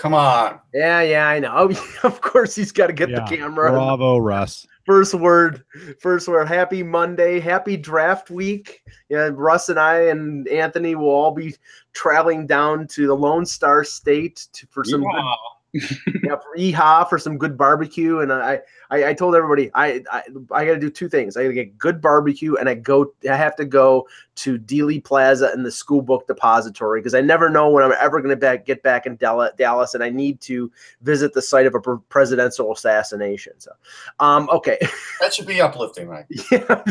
Come on. Yeah, yeah, I know. Oh, of course, he's got to get Yeah. the camera. Bravo, Russ. First word, first word. Happy Monday, happy draft week. Yeah, Russ and I and Anthony will all be traveling down to the Lone Star State to, for some good, yeah, for EHA for some good barbecue. And I, I, I told everybody I, I, I got to do two things. I got to get good barbecue, and I go. I have to go to Dealey Plaza and the School Book Depository because I never know when I'm ever going to get back in Dal- Dallas, and I need to visit the site of a presidential assassination. So, um, okay, That should be uplifting, right? yeah.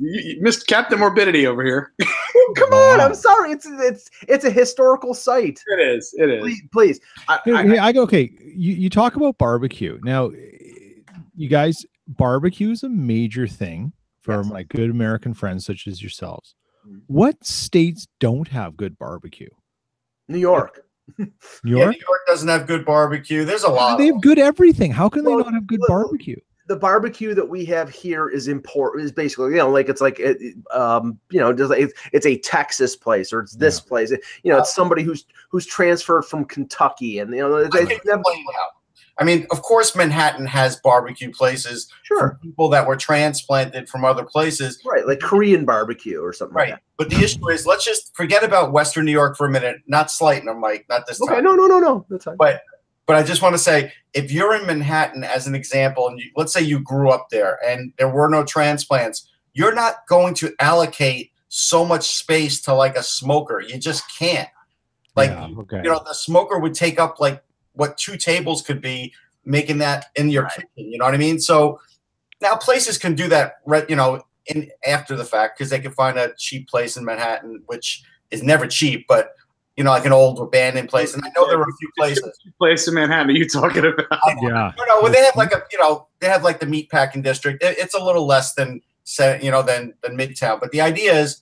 You, you missed Captain Morbidity over here. Come on, I'm sorry. It's it's it's a historical site. It is. It is. Please, please. I, Hey, I- hey, I go, okay, you, you talk about barbecue. Now, you guys, barbecue is a major thing for Yes. my good American friends such as yourselves. Mhm. What states don't have good barbecue? New York. New Yeah, York? New York doesn't have good barbecue. There's a lot. they of have good everything. How can Well, they not have good look- barbecue? The barbecue that we have here is important is basically you know like it's like it, um you know just like it's, it's a texas place or it's this place you know it's somebody who's who's transferred from kentucky and you know it's, I can. I mean, of course, Manhattan has barbecue places sure for people that were transplanted from other places. right like korean barbecue or something Right. like But the issue is, let's just forget about Western New York for a minute. Not slighting them, Mike. Not this okay time. no no no no that's fine But but I just want to say, if you're in Manhattan as an example, and you, let's say you grew up there and there were no transplants, you're not going to allocate so much space to like a smoker. You just can't. Like Yeah, okay. you know, the smoker would take up like what two tables could be, making that in your Right. kitchen. You know what I mean? So now places can do that, right? You know, in after the fact because they can find a cheap place in Manhattan, which is never cheap, but you know, like an old abandoned place. And I know there were a few places. Place in Manhattan. Are you talking about? yeah. No, no, well, they have like a, you know, they have like the meatpacking district. It, it's a little less than, you know, than than Midtown. But the idea is,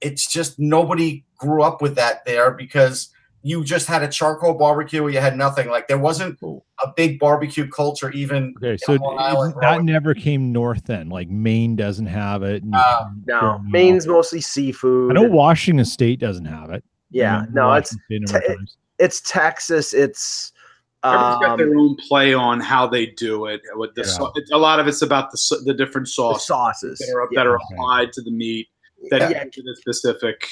it's just nobody grew up with that there because you just had a charcoal barbecue where you had nothing. Like there wasn't a big barbecue culture even. Okay, so Long Island that never came north then. Like Maine doesn't have it. Uh, no maine's mostly seafood I know Washington State doesn't have it. Yeah I know no it's Washington State a number of te- it's texas it's Everyone's got um, their own play on how they do it. With the Yeah. sau- it's- a lot of it's about the the different the sauces that are Yeah. that are Okay. applied to the meat that Yeah. to the specific.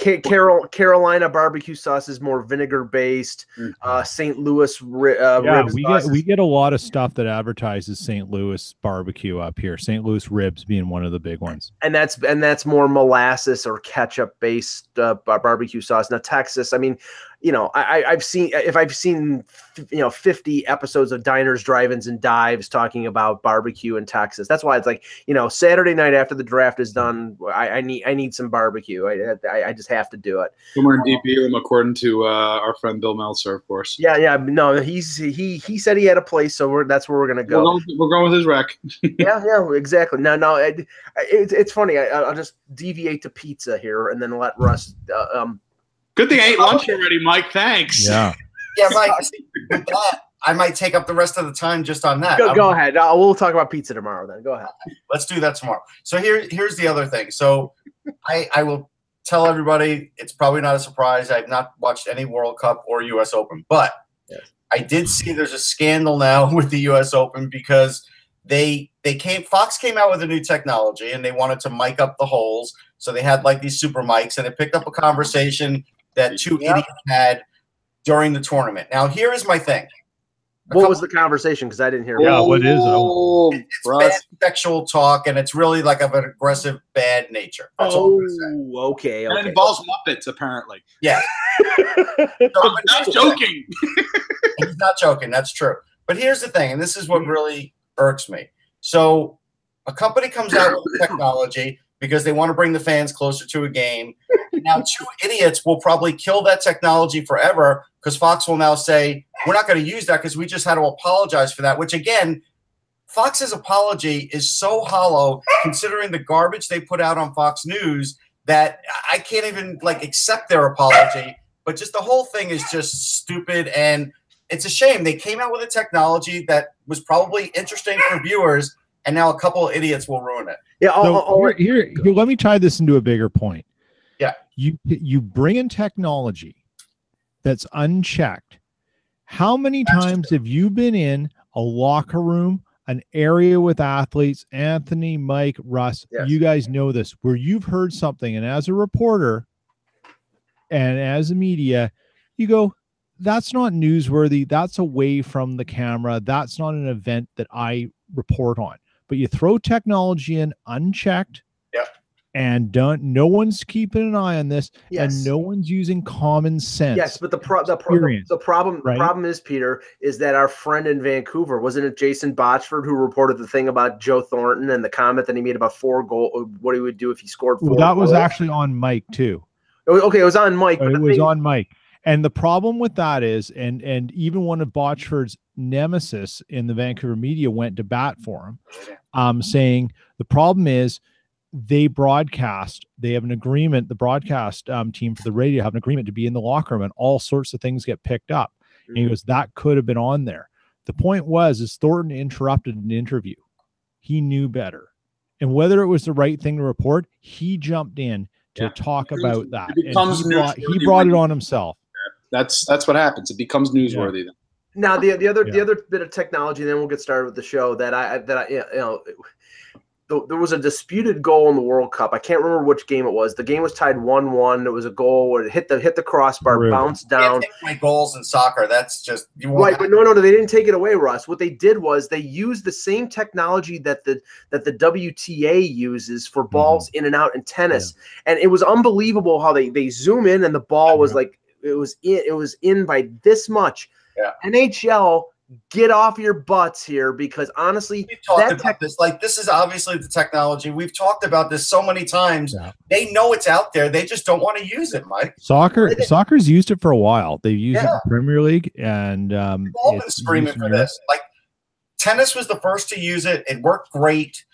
Ca- Carol, Carolina barbecue sauce is more vinegar based. Mhm. Uh, St. Louis ri- uh, yeah, rib we sauce get we get a lot of stuff that advertises St. Louis barbecue up here. St. Louis ribs being one of the big ones. and that's and that's more molasses or ketchup based uh, barbecue sauce. Now Texas, I mean, you know, I, I've seen if I've seen you know fifty episodes of diners, drive-ins, and dives talking about barbecue in Texas. That's why it's like you know Saturday night after the draft is done, I, I need I need some barbecue. I, I I just have to do it. Somewhere in Deep Ellum, according to uh, our friend Bill Meltzer, of course. Yeah, yeah. No, he's he he said he had a place, so we're that's where we're gonna We're go. going, we're going with his rec. yeah, yeah, exactly. No, no, it, it's it's funny. I, I'll just deviate to pizza here, and then let Russ. Uh, um, Good thing I ate lunch already, Mike. Thanks. Yeah. Yeah, Mike. that, I might take up the rest of the time just on that. go, I'm- go ahead. Uh, we'll talk about pizza tomorrow. Then go ahead. Let's do that tomorrow. So here, here's the other thing. So I, I will tell everybody it's probably not a surprise. I've not watched any World Cup or U.S. Open, but Yes. I did see there's a scandal now with the U.S. Open because they they came Fox came out with a new technology and they wanted to mic up the holes. So they had like these super mics and it picked up a conversation that two Yep. idiots had during the tournament. Now here is my thing. A What couple- was the conversation? Because I didn't hear. Yeah, what is it? Oh, it's Russ. bad sexual talk and it's really like of an aggressive bad nature. That's all I'm gonna say. Oh, okay. And it involves Muppets, apparently. Yeah. I'm not joking. He's not joking. That's true. But here's the thing, and this is what mm-hmm. really irks me. So a company comes out with technology because they want to bring the fans closer to a game. Now two idiots will probably kill that technology forever because Fox will now say we're not going to use that because we just had to apologize for that. Which again, Fox's apology is so hollow considering the garbage they put out on Fox News that I can't even like accept their apology. But just the whole thing is just stupid and it's a shame they came out with a technology that was probably interesting for viewers and now a couple of idiots will ruin it. Yeah, I'll, So I'll- here, here, here, let me tie this into a bigger point. Yeah. You you bring in technology that's unchecked. How many times have you been in a locker room, an area with athletes, Anthony, Mike, Russ? Yes. You guys know this, where you've heard something, and as a reporter and as a media, you go, that's not newsworthy. That's away from the camera. That's not an event that I report on. But you throw technology in unchecked. And don't no one's keeping an eye on this, yes. and no one's using common sense. Yes, but the pro- the, pro- the, the problem right? the problem is Peter is that our friend in Vancouver wasn't it Jason Botchford who reported the thing about Joe Thornton and the comment that he made about four goal what he would do if he scored four. Well, that was goals? actually on mic too. It was- okay. It was on mic. but it was thing- on mic. And the problem with that is, and and even one of Botchford's nemesis in the Vancouver media went to bat for him, um, saying the problem is they broadcast. They have an agreement. The broadcast um, team for the radio have an agreement to be in the locker room, and all sorts of things get picked up. And he Mhm. goes, that could have been on there. The point was, is Thornton interrupted an interview. He knew better, and whether it was the right thing to report, he jumped in to Yeah. talk It about that. it and he brought, he brought it on himself. That's that's what happens. It becomes newsworthy. Then. Now the the other the other bit of technology, and then we'll get started with the show. That I that I you know, th- there was a disputed goal in the World Cup. I can't remember which game it was. The game was tied one one. It was a goal where it hit the hit the crossbar, Really? bounced Can't down. take my goals in soccer. That's just you won't Right, but no, no, no, they didn't take it away, Russ. What they did was they used the same technology that the that the WTA uses for mm-hmm. balls in and out in tennis, and it was unbelievable how they they zoom in and the ball was Yeah. like it was in it was in by this much. Yeah. NHL, get off your butts here because honestly, We've talked that about tech- this. Like this is obviously the technology. We've talked about this so many times. Yeah. They know it's out there. They just don't want to use it, Mike. Soccer, They soccer's used it for a while. They've used it in the Premier League, and um, We've all been screaming for this. Like tennis was the first to use it. It worked great.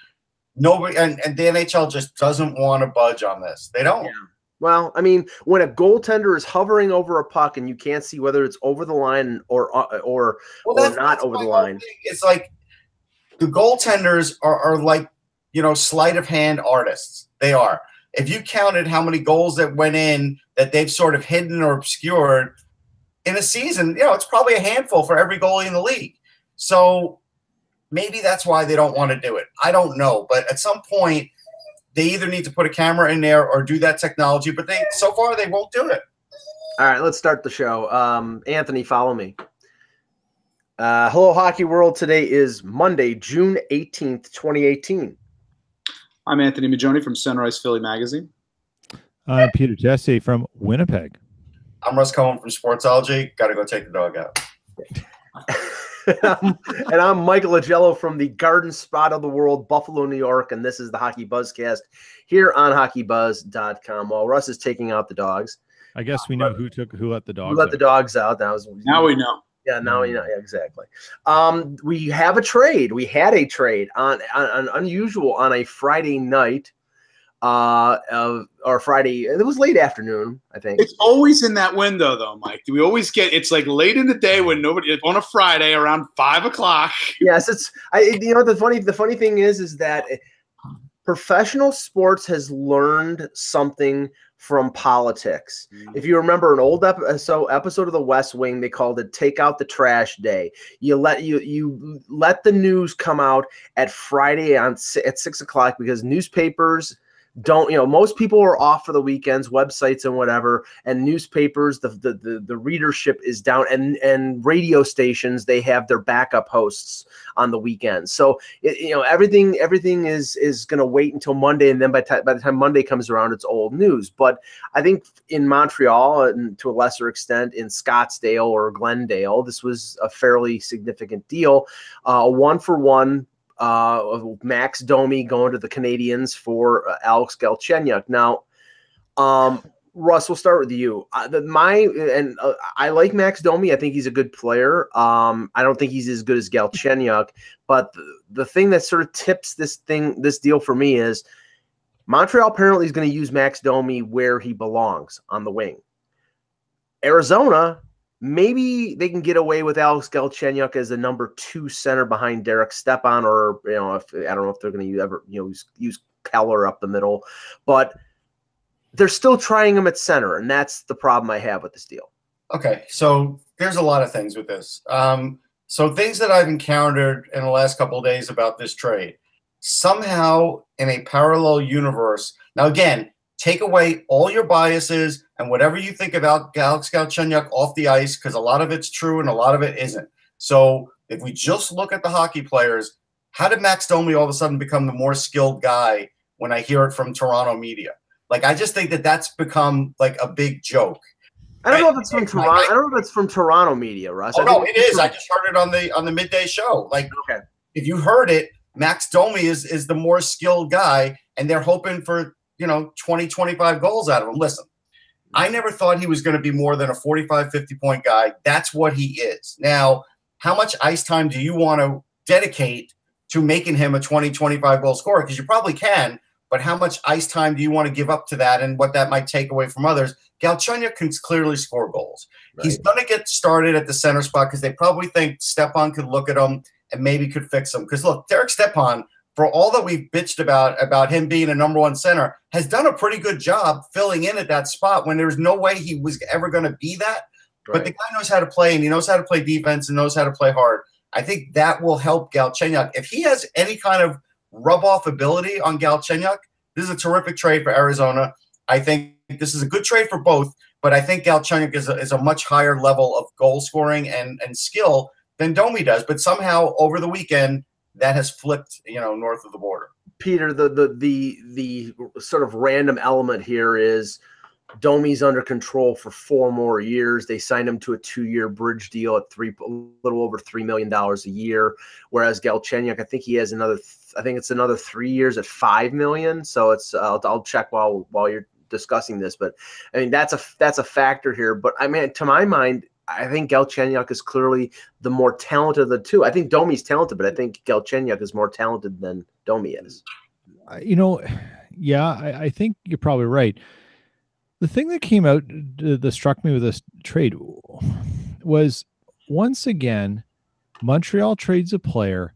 Nobody and, and the NHL just doesn't want to budge on this. They don't. Yeah. Well, I mean, when a goaltender is hovering over a puck and you can't see whether it's over the line or uh, or Well, Or not over the line. thing. It's like the goaltenders are, are like you know sleight of hand artists. They are. If you counted how many goals that went in that they've sort of hidden or obscured in a season, you know, it's probably a handful for every goalie in the league. So maybe that's why they don't want to do it. I don't know, but at some point they either need to put a camera in there or do that technology. But they so far they won't do it. All right, let's start the show. Um, Anthony, follow me. Uh, hello, Hockey World. Today is Monday, June 18th, 2018. I'm Anthony Mingioni from Sunrise Philly Magazine. I'm Peter Jesse from Winnipeg. I'm Russ Cohen from Sportsology. Got to go take the dog out. and I'm Michael Augello from the Garden Spot of the World, Buffalo, New York. And this is the Hockey Buzzcast here on hockeybuzz.com. While Russ is taking out the dogs, I guess we know who took who let the we dogs. let the out. dogs out. That was Now we know. Yeah, now we know. Yeah, exactly. Um, we have a trade. We had a trade on, on, on unusual on a Friday night, uh, of or Friday. It was late afternoon, I think. It's always in that window, though, Mike. Do we always get? It's like late in the day when nobody on a Friday around five o'clock. Yes, it's. I. You know the funny. The funny thing is, is that professional sports has learned something from politics. If you remember an old episode episode of The West Wing, they called it "Take Out the Trash Day." You let you you let the news come out at Friday on at six o'clock because newspapers don't you know most people are off for the weekends websites and whatever and newspapers the the, the, the readership is down and and radio stations they have their backup hosts on the weekends. So it, you know everything everything is is going to wait until monday and then by, ti- by the time monday comes around it's old news. But i think in montreal and to a lesser extent in scottsdale or glendale this was a fairly significant deal. Uh, one for one uh, Max Domi going to the Canadiens for uh, Alex Galchenyuk. Now, um, Russ, we'll start with you. Uh, the, my and uh, I like Max Domi. I think he's a good player. Um, I don't think he's as good as Galchenyuk, but the, the thing that sort of tips this thing, this deal for me is Montreal apparently is going to use Max Domi where he belongs on the wing. Arizona, maybe they can get away with Alex Galchenyuk as the number two center behind Derek Stepan, or you know, if I don't know if they're going to ever you know use, use Keller up the middle, but they're still trying him at center, and that's the problem I have with this deal. Okay, so there's a lot of things with this. Um, so things that I've encountered in the last couple of days about this trade. Somehow, in a parallel universe. Now, again, take away all your biases and whatever you think about Alex Galchenyuk off the ice, because a lot of it's true and a lot of it isn't. So if we just look at the hockey players, how did Max Domi all of a sudden become the more skilled guy when I hear it from Toronto media? Like I just think that that's become like a big joke. I don't know if it's from Toronto. I don't know if it's from Toronto media, Russ. Oh no, it is. From- I just heard it on the on the midday show. Like, okay, if you heard it, Max Domi is is the more skilled guy, and they're hoping for you know 20, 25 goals out of him. Listen, I never thought he was going to be more than a 45, 50 point guy. That's what he is. Now, how much ice time do you want to dedicate to making him a 20, 25 goal scorer? Because you probably can, but how much ice time do you want to give up to that and what that might take away from others? Galchenyuk can clearly score goals. Right. He's going to get started at the center spot because they probably think Stepan could look at him and maybe could fix him. Because look, Derek Stepan, for all that we've bitched about about him being a number one center, has done a pretty good job filling in at that spot when there was no way he was ever going to be that. Right. But the guy knows how to play and he knows how to play defense and knows how to play hard. I think that will help Galchenyuk. If he has any kind of rub off ability on Galchenyuk, this is a terrific trade for Arizona. I think this is a good trade for both, but I think Galchenyuk is a, is a much higher level of goal scoring and, and skill than Domi does. But somehow over the weekend, that has flipped, you know, north of the border. Peter, the the the the sort of random element here is Domi's under control for four more years. They signed him to a two-year bridge deal at three, a little over three million dollars a year. Whereas Galchenyuk, I think he has another. I think it's another three years at five million. So it's. I'll, I'll check while while you're discussing this, but I mean that's a that's a factor here. But I mean, to my mind, I think Galchenyuk is clearly the more talented of the two. I think Domi's talented, but I think Galchenyuk is more talented than Domi is. You know, yeah, I, I think you're probably right the thing that came out that struck me with this trade was once again Montreal trades a player,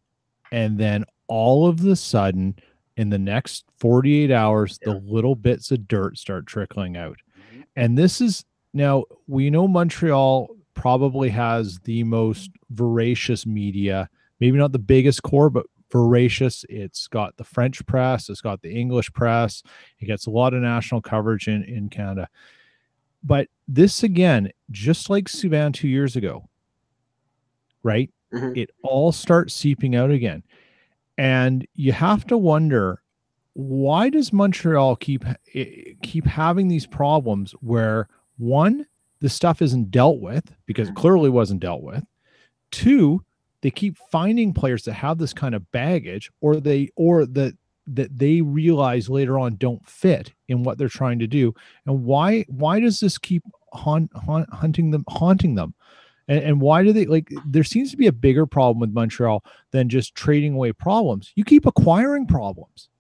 and then all of the sudden, in the next 48 hours, yeah. the little bits of dirt start trickling out. Mm-hmm. And this is now we know Montreal probably has the most voracious media, maybe not the biggest core, but voracious. It's got the French press, it's got the English press, it gets a lot of national coverage in, in Canada. But this again, just like Subban two years ago, right? Mm-hmm. It all starts seeping out again. And you have to wonder why does Montreal keep eh, keep having these problems where one, the stuff isn't dealt with because it clearly wasn't dealt with. Two, they keep finding players that have this kind of baggage or they or that that they realize later on don't fit in what they're trying to do. And why why does this keep haunt, haunt, hunting them haunting them? And, and why do they like there seems to be a bigger problem with montreal than just trading away problems. You keep acquiring problems.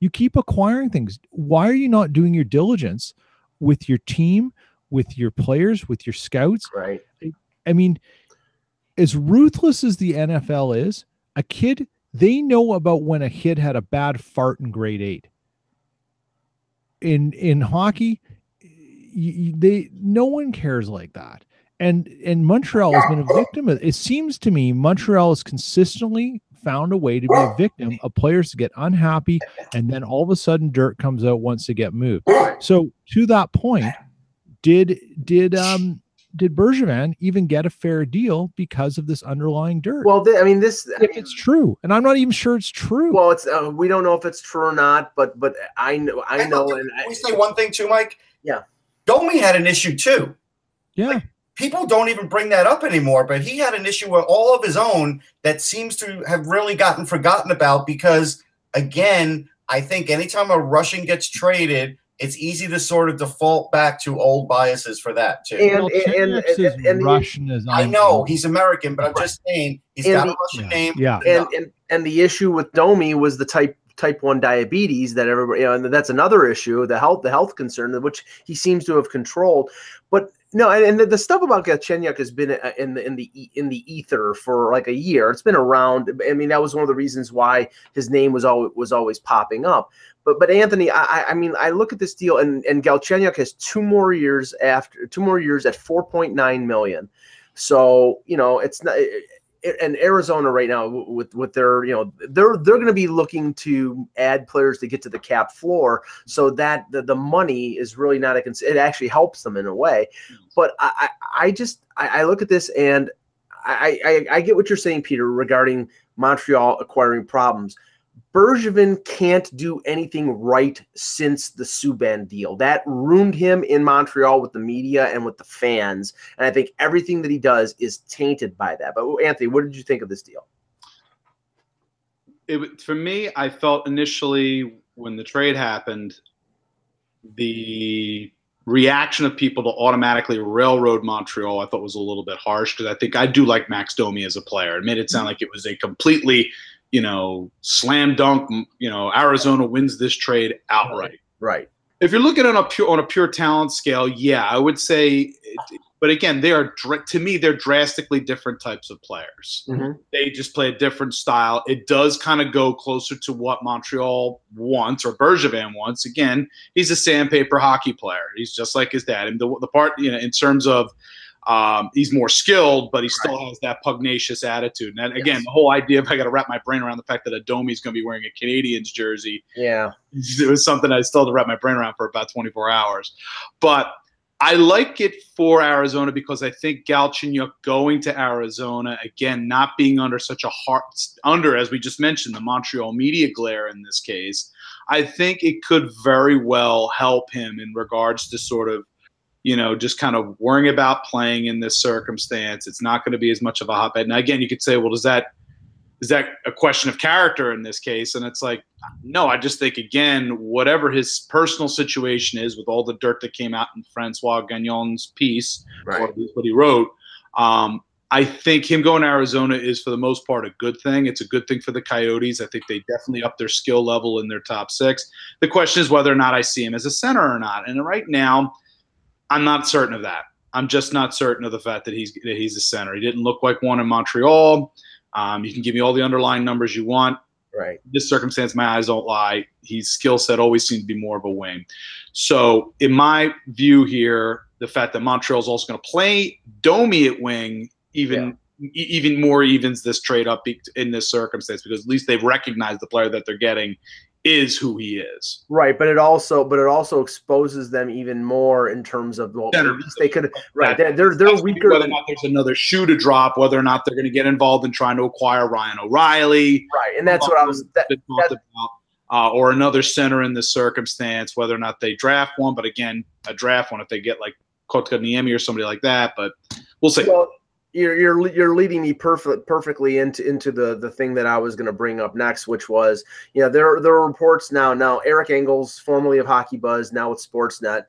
You keep acquiring things. Why are you not doing your diligence with your team with your players with your scouts right i mean as ruthless as the NFL is, a kid they know about when a kid had a bad fart in grade eight. In in hockey, they no one cares like that. And and Montreal has been a victim of it. Seems to me Montreal has consistently found a way to be a victim of players to get unhappy, and then all of a sudden dirt comes out once they get moved. So to that point, did did um did Bergevin even get a fair deal because of this underlying dirt? Well, th- I mean, this if it's true, and I'm not even sure it's true. Well, it's uh, we don't know if it's true or not, but but I know I know. And I, we say one thing too, Mike. Yeah, Domi had an issue too. Yeah. Like, people don't even bring that up anymore, but he had an issue with all of his own that seems to have really gotten forgotten about because, again, I think anytime a Russian gets traded, it's easy to sort of default back to old biases for that too. And- Well, and- Chenix is and- and Russian as I know he's American, but I'm just saying he's got a Russian yeah. name. Yeah. and, and and the issue with Domi was the type type one diabetes that everybody you know, and that's another issue the health the health concern which he seems to have controlled but no and, the, the stuff about Galchenyuk has been uh, in the in the in the ether for like a year. It's been around. I mean that was one of the reasons why his name was always was always popping up. But but Anthony I I- mean I look at this deal and and Galchenyuk has two more years after two more years at 4.9 million. So you know it's not and Arizona right now with with their you know they're they're going to be looking to add players to get to the cap floor. So that the, the money is really not a cons- it actually helps them in a way. But I I, I just I, I look at this and I, I I get what you're saying Peter regarding Montreal acquiring problems Bergevin can't do anything right since the Subban deal. That ruined him in Montreal with the media and with the fans. And I think everything that he does is tainted by that. But Anthony, what did you think of this deal? it, for me, I felt initially when the trade happened, the reaction of people to automatically railroad Montreal, I thought was a little bit harsh because I think I do like Max Domi as a player. It made it sound like it was a completely, you know, slam dunk. You know, Arizona wins this trade outright. Right. If you're looking on a pure on a pure talent scale, yeah, I would say. But again, they are to me they're drastically different types of players Mhm. they just play a different style. It does kind of go closer to what Montreal wants or Bergevin wants. Again, he's a sandpaper hockey player. He's just like his dad. And the, the part, you know, in terms of um, he's more skilled, but he still has that pugnacious attitude. And that, again, Yes. the whole idea of I got to wrap my brain around the fact that Adomi's going to be wearing a Canadiens jersey Yeah. it was something I still had to wrap my brain around for about 24 hours. But I like it for Arizona because I think Galchenyuk going to Arizona again, not being under such a hard under as we just mentioned the Montreal media glare in this case. I think it could very well help him in regards to sort of you know, just kind of worrying about playing in this circumstance. It's not going to be as much of a hotbed. Now, again, you could say, well, does that is that a question of character in this case? And it's like, no, I just think again, whatever his personal situation is, with all the dirt that came out in Francois Gagnon's piece, Right. at what he wrote, um, I think him going to Arizona is for the most part a good thing. It's a good thing for the Coyotes. I think they definitely up their skill level in their top six. The question is whether or not I see him as a center or not. And right now, I'm not certain of that. I'm just not certain of the fact that he's that he's a center. He didn't look like one in Montreal. Um, you can give me all the underlying numbers you want. Right. This circumstance, my eyes don't lie. His skill set always seemed to be more of a wing. So, in my view here, the fact that Montreal is also going to play Domi at wing even e- even more evens this trade up in this circumstance because at least they've recognized the player that they're getting is who he is. Right, but it also but it also exposes them even more in terms of well, at least they could right. They're they're, they're weaker. Whether or not there's another shoe to drop, whether or not they're going to get involved in trying to acquire Ryan O'Reilly, right, and that's what I was. That, about, uh, or another center in this circumstance, whether or not they draft one. But again, a draft one if they get like Kotkaniemi or somebody like that. But we'll see. Well, you're you're you're leading me perfect perfectly into into the the thing that I was going to bring up next, which was you know there there are reports now now Eric Engels, formerly of Hockey Buzz, now with Sportsnet.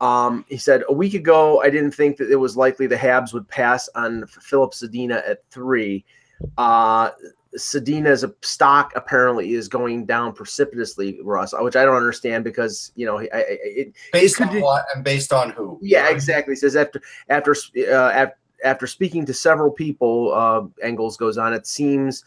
Um, he said a week ago I didn't think that it was likely the Habs would pass on Philip Zadina at three. Uh, Zadina's stock apparently is going down precipitously, Russ, which I don't understand because you know I, I, it, Based could on what and based on who? yeah, exactly. He says after after uh, after, after speaking to several people, uh, Engels goes on. It seems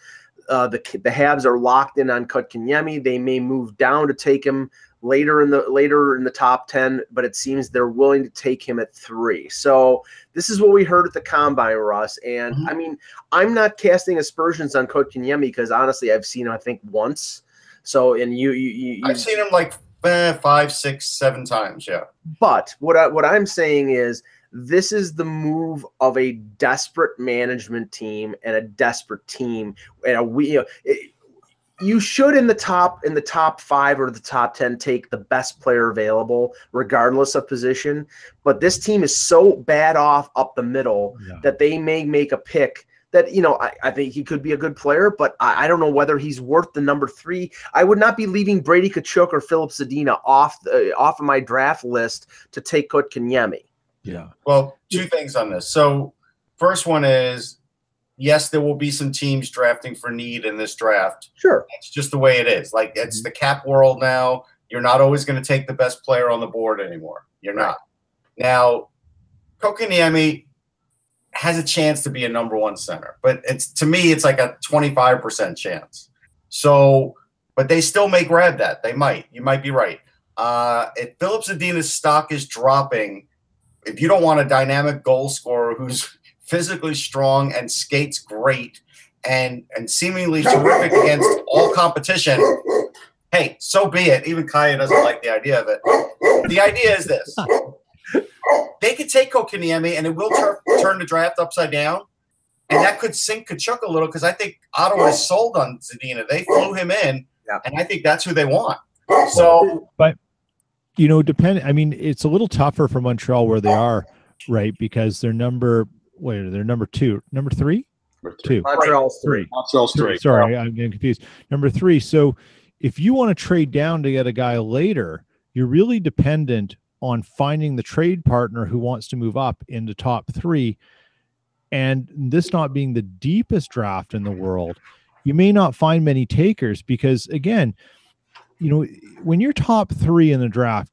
uh, the the Habs are locked in on Kotkaniemi. They may move down to take him later in the later in the top ten, but it seems they're willing to take him at three. So this is what we heard at the combine, Russ. And Mhm. I mean, I'm not casting aspersions on Kotkaniemi because honestly, I've seen him I think once. So and you you you, you I've seen him like eh, five, six, seven times. Yeah. but what I, what I'm saying is this is the move of a desperate management team and a desperate team and a we you, know, it- you should in the top in the top 5 or the top 10 take the best player available regardless of position but this team is so bad off up the middle Yeah. that they may make a pick that you know I, I think he could be a good player, but I, I don't know whether he's worth the number three. I would not be leaving Brady Tkachuk or Philip Zadina off the off of my draft list to take Kotkaniemi. Yeah. Well, two things on this. So, first one is yes, there will be some teams drafting for need in this draft. Sure. It's just the way it is. Like it's the cap world now. You're not always going to take the best player on the board anymore. You're not. Now, Kotkaniemi has a chance to be a number one center, but it's to me, it's like a 25% chance. So, but they still may grab that. They might. You might be right. Uh, if Philip Zadina's stock is dropping, if you don't want a dynamic goal scorer who's physically strong and skates great and and seemingly terrific against all competition, hey, so be it. Even Kaya doesn't like the idea of it. The idea is this: they could take Kotkaniemi and it will tur- turn the draft upside down, and that could sink Tkachuk a little because I think Ottawa is sold on Zadina. They flew him in, Yeah. and I think that's who they want. So you know, depend. I mean, it's a little tougher for Montreal where they are, right? Because they're number. Wait, they're number two, number three, two, Montreal's three. Montreal's three. Sorry, I'm getting confused. Number three. So, if you want to trade down to get a guy later, you're really dependent on finding the trade partner who wants to move up into top three. And this not being the deepest draft in the world, you may not find many takers because, again, you know, when you're top three in the draft,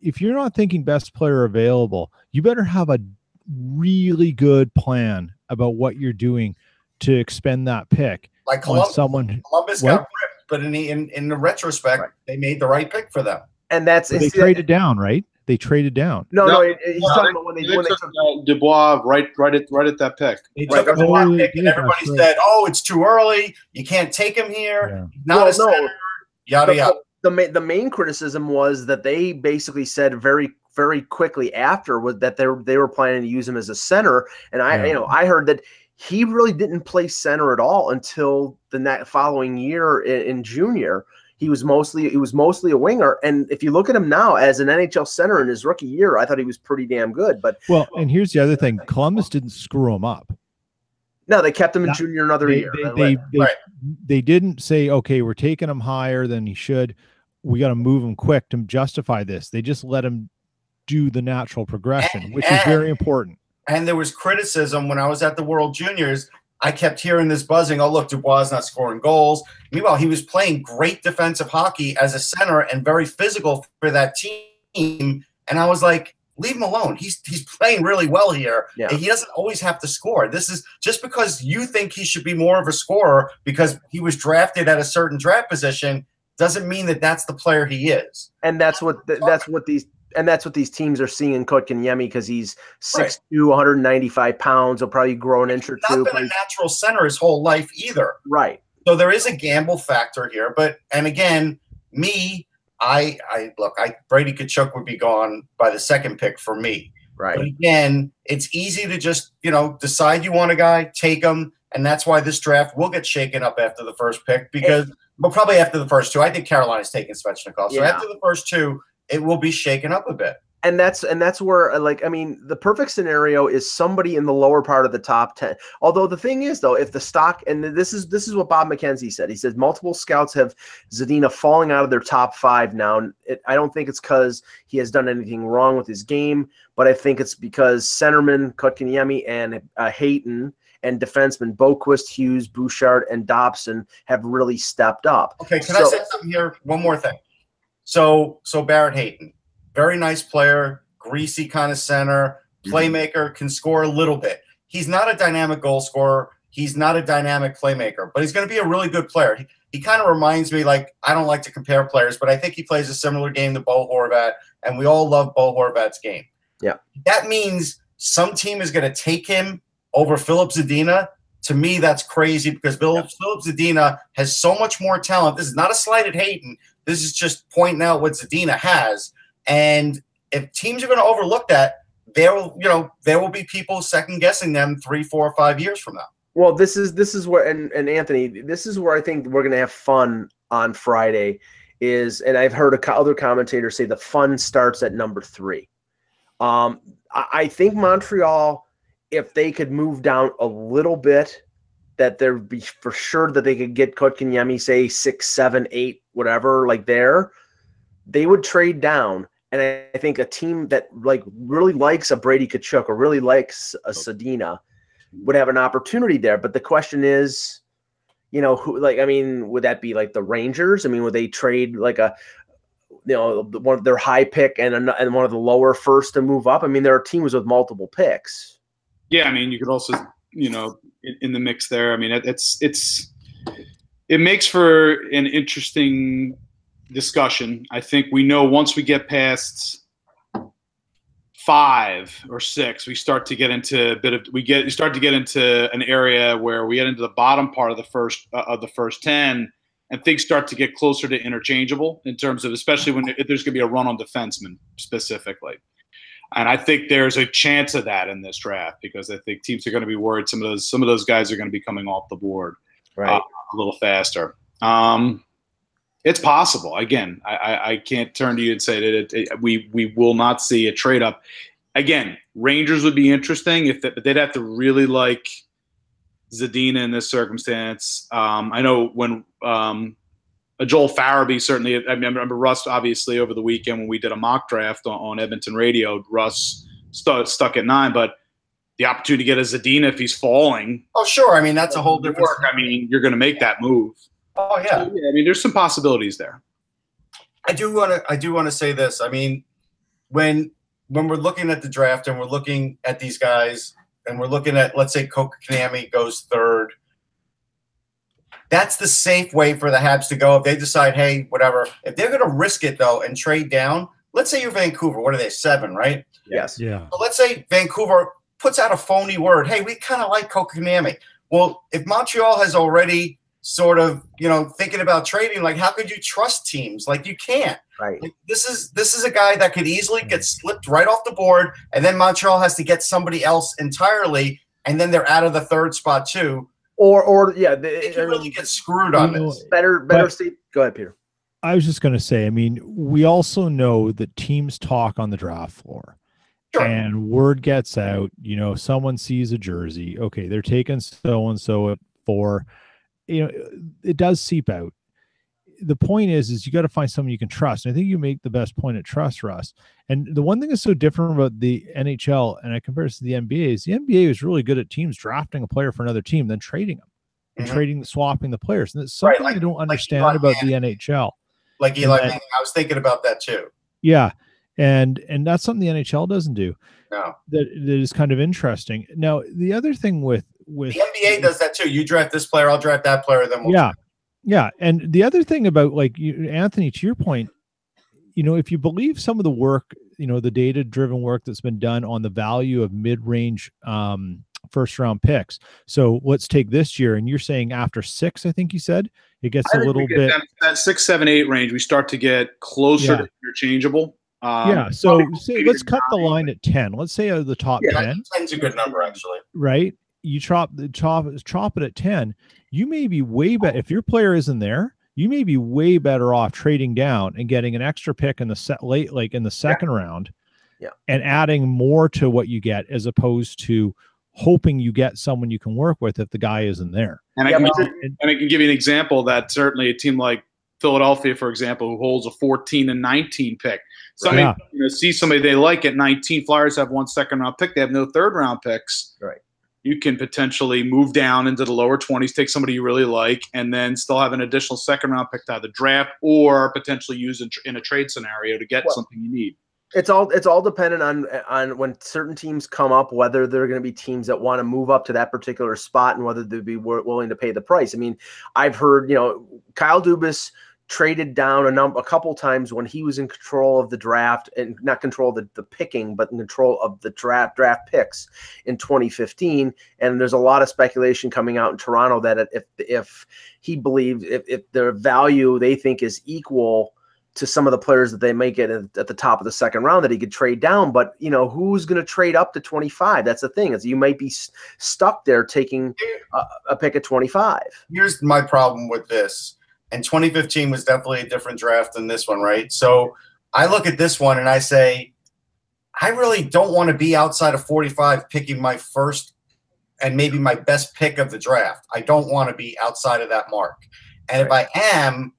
if you're not thinking best player available, you better have a really good plan about what you're doing to expend that pick like Columbus, someone. Columbus What? got ripped, but in the in, in the retrospect, Right. they made the right pick for them. And that's They it's- traded down, right? They traded down. No, No, no, it- it- he's no, talking about when they, They when they took took uh, Dubois right, right at right at that pick. They Right, took him oh, to they pick, and everybody that's right. said, "Oh, it's too early. You can't take him here. Yeah. He's Not Well, a no. center." Yada the, yada. the main the main criticism was that they basically said very very quickly after was that they were, they were planning to use him as a center, and I Yeah. you know I heard that he really didn't play center at all until the next following year in, in junior. He was mostly he was mostly a winger, and if you look at him now as an NHL center in his rookie year, I thought he was pretty damn good. But Well, and here's the other thing: Columbus didn't screw him up. No, they kept him in Not- junior another They year. they, And they, they, Right. they didn't say, "Okay, we're taking him higher than he should. We got to move him quick to justify this." They just let him do the natural progression, which is very important. And there was criticism when I was at the World Juniors. I kept hearing this buzzing. Oh, look, Dubois is not scoring goals. Meanwhile, he was playing great defensive hockey as a center and very physical for that team. And I was like, leave him alone. He's he's playing really well here. Yeah. And he doesn't always have to score. This is just because you think he should be more of a scorer because he was drafted at a certain draft position doesn't mean that that's the player he is. and that's what th- that's what these and that's what these teams are seeing in Kotkaniemi because he's 6'2", 195 pounds. He'll probably grow an inch or two. Not been a natural center his whole life either. right. So there is a gamble factor here, but and again, me, I I look, I Brady Tkachuk would be gone by the second pick for me. But Right. again, it's easy to just you know decide you want a guy, take him, and that's why this draft will get shaken up after the first pick because, but probably after the first two. I think Carolina's taking Svechnikov, so Yeah. after the first two, it will be shaken up a bit. And that's and that's where uh, like I mean the perfect scenario is somebody in the lower part of the top 10. Although the thing is though if the stock and this is this is what Bob McKenzie said. He said multiple scouts have Zadina falling out of their top 5 now. It, I don't think it's cuz he has done anything wrong with his game, but I think it's because centerman Kotkaniemi and uh, Hayton and defensemen Boqvist, Hughes, Bouchard, and Dobson have really stepped up. Okay, can I say something here? One more thing. So, so Barrett Hayton, very nice player, greasy kind of center, mm-hmm. playmaker, can score a little bit. He's not a dynamic goal scorer. He's not a dynamic playmaker, but he's going to be a really good player. He, he kind of reminds me, like, I don't like to compare players, but I think he plays a similar game to Bo Horvat, and we all love Bo Horvat's game. Yeah. That means some team is going to take him over Philip Zadina. To me, that's crazy because Philip, Philip Zadina has so much more talent. This is not a slight at Hayton. This is just pointing out what Zadina has. And if teams are going to overlook that, there will, you know, there will be people second guessing them three, four, five years from now. Well, this is this is where and, and Anthony, this is where I think we're gonna have fun on Friday. Is and I've heard co- other commentators say the fun starts at number three. Um, I, I think Montreal, if they could move down a little bit that there'd be for sure that they could get Kotkaniemi, say six, seven, eight, whatever, like there, they would trade down. And I, think a team that like really likes a Brady Tkachuk or really likes a Zadina would have an opportunity there. But the question is, you know, who like I mean, would that be like the Rangers? I mean, would they trade like a you know one of their high pick and and one of the lower first to move up? I mean, there are teams with multiple picks. Yeah, I mean, you could also you know in, in the mix there. I mean, it, it's it's it makes for an interesting discussion. I think we know once we get past five or six, we start to get into a bit of we get we start to get into an area where we get into the bottom part of the first uh, of the first ten, and things start to get closer to interchangeable in terms of especially when there's going to be a run on defensemen specifically. And I think there's a chance of that in this draft because I think teams are going to be worried some of those some of those guys are going to be coming off the board right. uh, a little faster. Um, it's possible. Again, I, I, can't turn to you and say that it, it, we we will not see a trade up. Again, Rangers would be interesting if they, they'd have to really like Zadina in this circumstance. Um, I know when um, Joel Farabee certainly. I, mean, remember Russ obviously over the weekend when we did a mock draft on, on Edmonton radio. Russ st- stuck at nine, but the opportunity to get a Zadina if he's falling. Oh, sure. I mean, that's a whole different. Work. I mean, you're going to make that move. Oh yeah. So, yeah. I mean, there's some possibilities there. I do want to. I do want to say this. I mean, when when we're looking at the draft and we're looking at these guys and we're looking at, let's say, Kotkaniemi goes third. That's the safe way for the Habs to go if they decide, hey, whatever. If they're going to risk it though and trade down, let's say you're Vancouver. What are they? Seven, right? Yes. Yeah. So let's say Vancouver puts out a phony word. Hey, we kind of like Kotkaniemi. Well, if Montreal has already sort of you know thinking about trading like how could you trust teams? Like you can't. Right. Like, this is this is a guy that could easily get mm-hmm. slipped right off the board and then montreal has to get somebody else entirely and then they're out of the third spot too. Or or yeah they, they can really get screwed on this. better better state go ahead peter. I was just going to say i mean we also know that teams talk on the draft floor. Sure. and word gets out you know someone sees a jersey okay they're taking so and so for you know it does seep out the point is is you got to find someone you can trust and i think you make the best point at trust russ and the one thing that's so different about the nhl and i compare this to the nba is the nba is really good at teams drafting a player for another team then trading them and mm-hmm. trading swapping the players and it's something right, like, i don't understand like about the nhl like Eli I was thinking about that too. Yeah. And and that's something the NHL doesn't do. No. That that is kind of interesting. Now, the other thing with with the NBA does that too. You draft this player, I'll draft that player, then we'll yeah, yeah. And the other thing about like you, Anthony, to your point, you know, if you believe some of the work, you know, the data driven work that's been done on the value of mid range um, first round picks. So let's take this year, and you're saying after six, I think you said it gets a little bit that, that, six, seven, eight range. We start to get closer yeah. to interchangeable. Um, yeah. So say, let's cut the line at ten. Let's say uh, the top yeah, ten. Ten's a good number, actually. Right you chop the chop chop it at 10 you may be way better if your player isn't there you may be way better off trading down and getting an extra pick in the set late like in the second yeah. round yeah and adding more to what you get as opposed to hoping you get someone you can work with if the guy isn't there and, yeah, I, can, and I can give you an example that certainly a team like Philadelphia, for example, who holds a 14 and 19 pick. Somebody yeah. you know, see somebody they like at 19. Flyers have one second round pick. They have no third round picks. Right you can potentially move down into the lower 20s, take somebody you really like, and then still have an additional second round pick out of the draft or potentially use in, in a trade scenario to get well, something you need. It's all it's all dependent on on when certain teams come up, whether they're going to be teams that want to move up to that particular spot and whether they'd be willing to pay the price. I mean, I've heard you know Kyle Dubas traded down a number a couple times when he was in control of the draft and not control the, the picking but in control of the draft draft picks in 2015 and there's a lot of speculation coming out in Toronto that if if he believes if, if their value they think is equal to some of the players that they may get at, the top of the second round that he could trade down. But you know who's going to trade up to 25 that's the thing is you might be stuck there taking a, a pick at 25 here's my problem with this and 2015 was definitely a different draft than this one, right? So I look at this one and I say, I really don't want to be outside of 45 picking my first and maybe my best pick of the draft. I don't want to be outside of that mark. And if I am,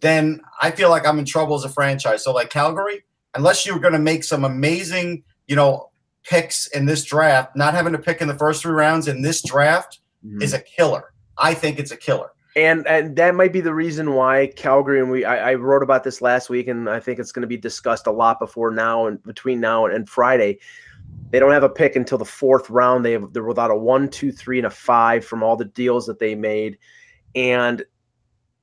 then I feel like I'm in trouble as a franchise. So like Calgary, unless you're going to make some amazing, you know, picks in this draft, not having to pick in the first three rounds in this draft mm-hmm. is a killer. I think it's a killer. And and that might be the reason why Calgary and we I, I wrote about this last week and I think it's going to be discussed a lot before now and between now and, and Friday. They don't have a pick until the fourth round. They have they're without a one, two, three, and a five from all the deals that they made. And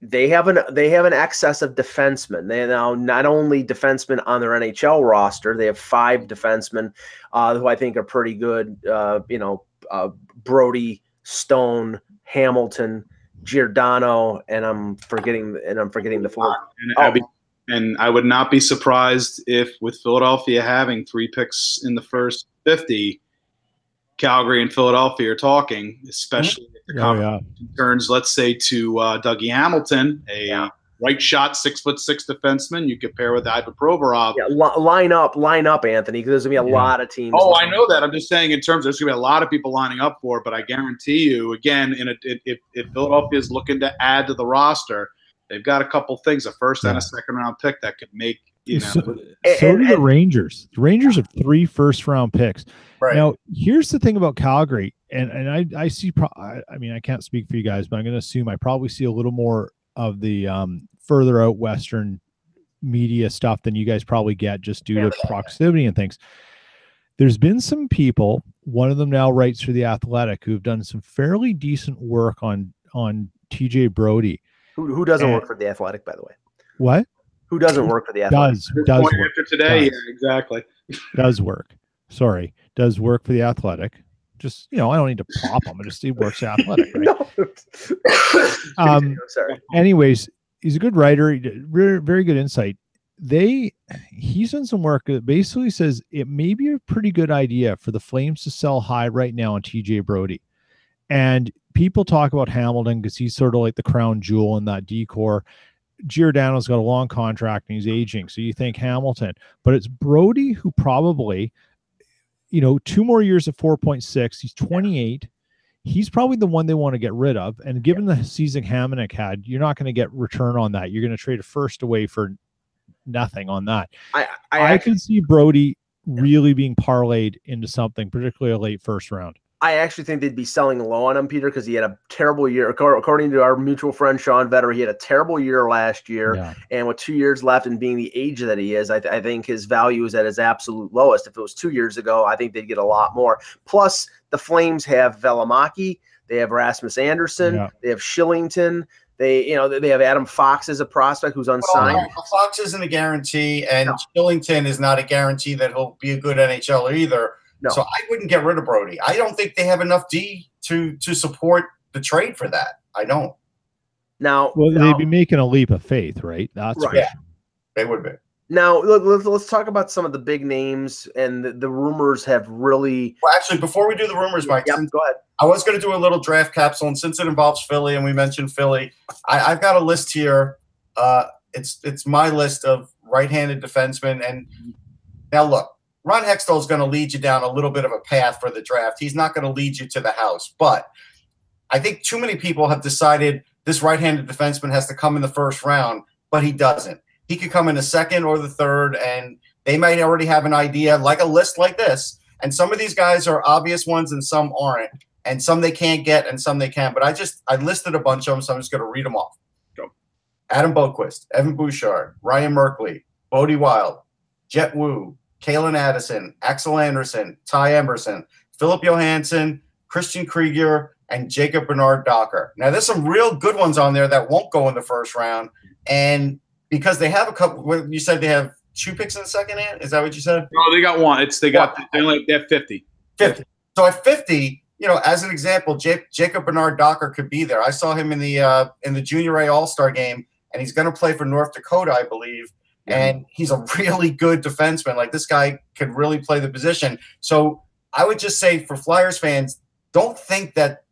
they have an they have an excess of defensemen. They now not only defensemen on their NHL roster, they have five defensemen uh, who I think are pretty good. Uh, you know, uh, Brodie, Stone, Hamilton, Giordano, and I'm forgetting and I'm forgetting the fourth. And, oh. and I would not be surprised if with Philadelphia having three picks in the first fifty, Calgary and Philadelphia are talking, especially if the oh, yeah. turns, let's say, to uh, Dougie Hamilton, a yeah. Right shot, six foot six defenseman. You compare with Ivan Provorov. Yeah, li- line up, line up, Anthony, because there's gonna be a yeah. lot of teams. Oh, I know that. I'm just saying in terms of there's gonna be a lot of people lining up for it, but I guarantee you, again, in a, if, if Philadelphia is looking to add to the roster, they've got a couple things, a first and a second round pick that could make you know. So, so do the Rangers. The Rangers have three first round picks. Right. Now, here's the thing about Calgary, and and I I see. Pro- I, I mean, I can't speak for you guys, but I'm going to assume I probably see a little more of the um, further out Western media stuff than you guys probably get just due yeah, to proximity and things. There's been some people. One of them now writes for the Athletic who've done some fairly decent work on on TJ Brodie. Who who doesn't and, work for the Athletic, by the way? What? Who doesn't work for the Athletic? Does does work. after today? Does. Yeah, exactly. does work. Sorry does work for the athletic. Just you know, I don't need to pop him. I just he works athletic, right? um, sorry. Anyways, he's a good writer. Very, very good insight. They he's done some work that basically says it may be a pretty good idea for the Flames to sell high right now on TJ Brodie. And people talk about Hamilton because he's sort of like the crown jewel in that decor. Giordano's got a long contract and he's aging. So you think Hamilton, but it's Brodie who probably you know, two more years of 4.6. He's 28. He's probably the one they want to get rid of. And given the season Hamonic had, you're not going to get return on that. You're going to trade a first away for nothing on that. I I, I actually, can see Brodie really being parlayed into something, particularly a late first round. I actually think they'd be selling low on him, Peter, because he had a terrible year. According to our mutual friend Sean Vetter, he had a terrible year last year, yeah. and with two years left and being the age that he is, I, th- I, think his value is at his absolute lowest. If it was two years ago, I think they'd get a lot more. Plus, the Flames have Valimaki, they have Rasmus Andersson, yeah. they have Kylington. They, you know, they have Adam Fox as a prospect who's unsigned. Well, Fox isn't a guarantee, and no. Kylington is not a guarantee that he'll be a good NHLer either. No. So I wouldn't get rid of Brodie. I don't think they have enough D to to support the trade for that. I don't. Now, well, now, they'd be making a leap of faith, right? That's right. Yeah, they would be. Now, let's, let's talk about some of the big names and the, the rumors have really. Well, actually, before we do the rumors, Mike, yeah, go ahead. I was going to do a little draft capsule, and since it involves Philly and we mentioned Philly, I, have got a list here. Uh, it's it's my list of right-handed defensemen, and now look, Ron Hextall is going to lead you down a little bit of a path for the draft. He's not going to lead you to the house, but I think too many people have decided this right-handed defenseman has to come in the first round, but he doesn't. He could come in the second or the third, and they might already have an idea, like a list like this. And some of these guys are obvious ones, and some aren't. And some they can't get, and some they can. But I just I listed a bunch of them, so I'm just going to read them off. Go. Adam Boqvist, Evan Bouchard, Ryan Merkley, Bode Wilde, Jett Woo, Calen Addison, Axel Andersson, Ty Emberson, Filip Johansson, Christian Krieger, and Jacob Bernard Docker. Now, there's some real good ones on there that won't go in the first round. And because they have a couple, you said they have two picks in the second hand. Is that what you said? No, they got one. It's they got they only they have 50. 50. So at 50, you know, as an example, Jacob Bernard Docker could be there. I saw him in the uh, in the Junior A All Star game, and he's going to play for North Dakota, I believe and he's a really good defenseman. Like this guy can really play the position. So I would just say for Flyers fans, don't think that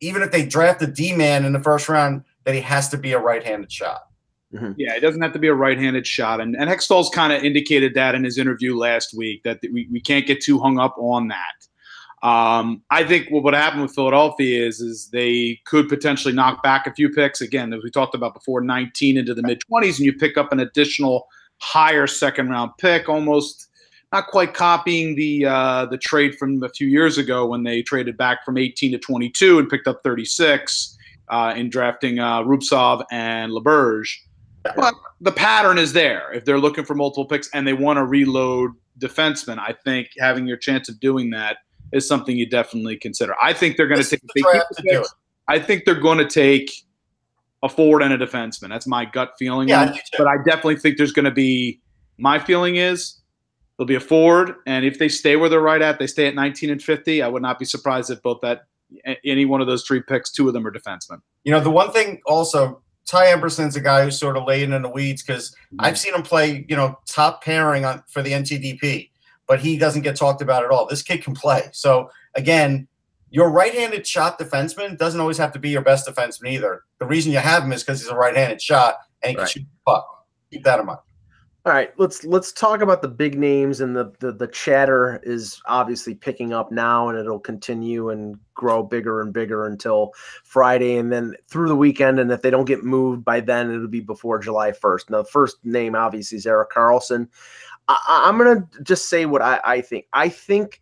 even if they draft a D man in the first round, that he has to be a right handed shot. Mm-hmm. Yeah, it doesn't have to be a right-handed shot, and and Hextall's kind of indicated that in his interview last week that we, we can't get too hung up on that. Um, I think what would happen with Philadelphia is is they could potentially knock back a few picks again, as we talked about before, 19 into the mid 20s, and you pick up an additional higher second round pick, almost not quite copying the uh, the trade from a few years ago when they traded back from 18 to 22 and picked up 36 uh, in drafting uh, Rubtsov and Laberge. But the pattern is there. If they're looking for multiple picks and they want to reload defensemen, I think having your chance of doing that is something you definitely consider. I think they're going to take. The I think they're going to take a forward and a defenseman. That's my gut feeling. Yeah, but I definitely think there's going to be. My feeling is there'll be a forward, and if they stay where they're right at, they stay at 19 and 50. I would not be surprised if both that any one of those three picks, two of them are defensemen. You know, the one thing also, Ty Emberson's a guy who's sort of laying in the weeds because mm-hmm. I've seen him play, you know, top pairing on for the NTDP, but he doesn't get talked about at all. This kid can play. So again, your right-handed shot defenseman doesn't always have to be your best defenseman either. The reason you have him is because he's a right-handed shot and he can right. shoot the puck. Keep that in mind. All right, let's let's talk about the big names and the, the the chatter is obviously picking up now and it'll continue and grow bigger and bigger until Friday and then through the weekend and if they don't get moved by then it'll be before July 1st. Now the first name obviously is Erik Karlsson. I, am gonna just say what I, I think. I think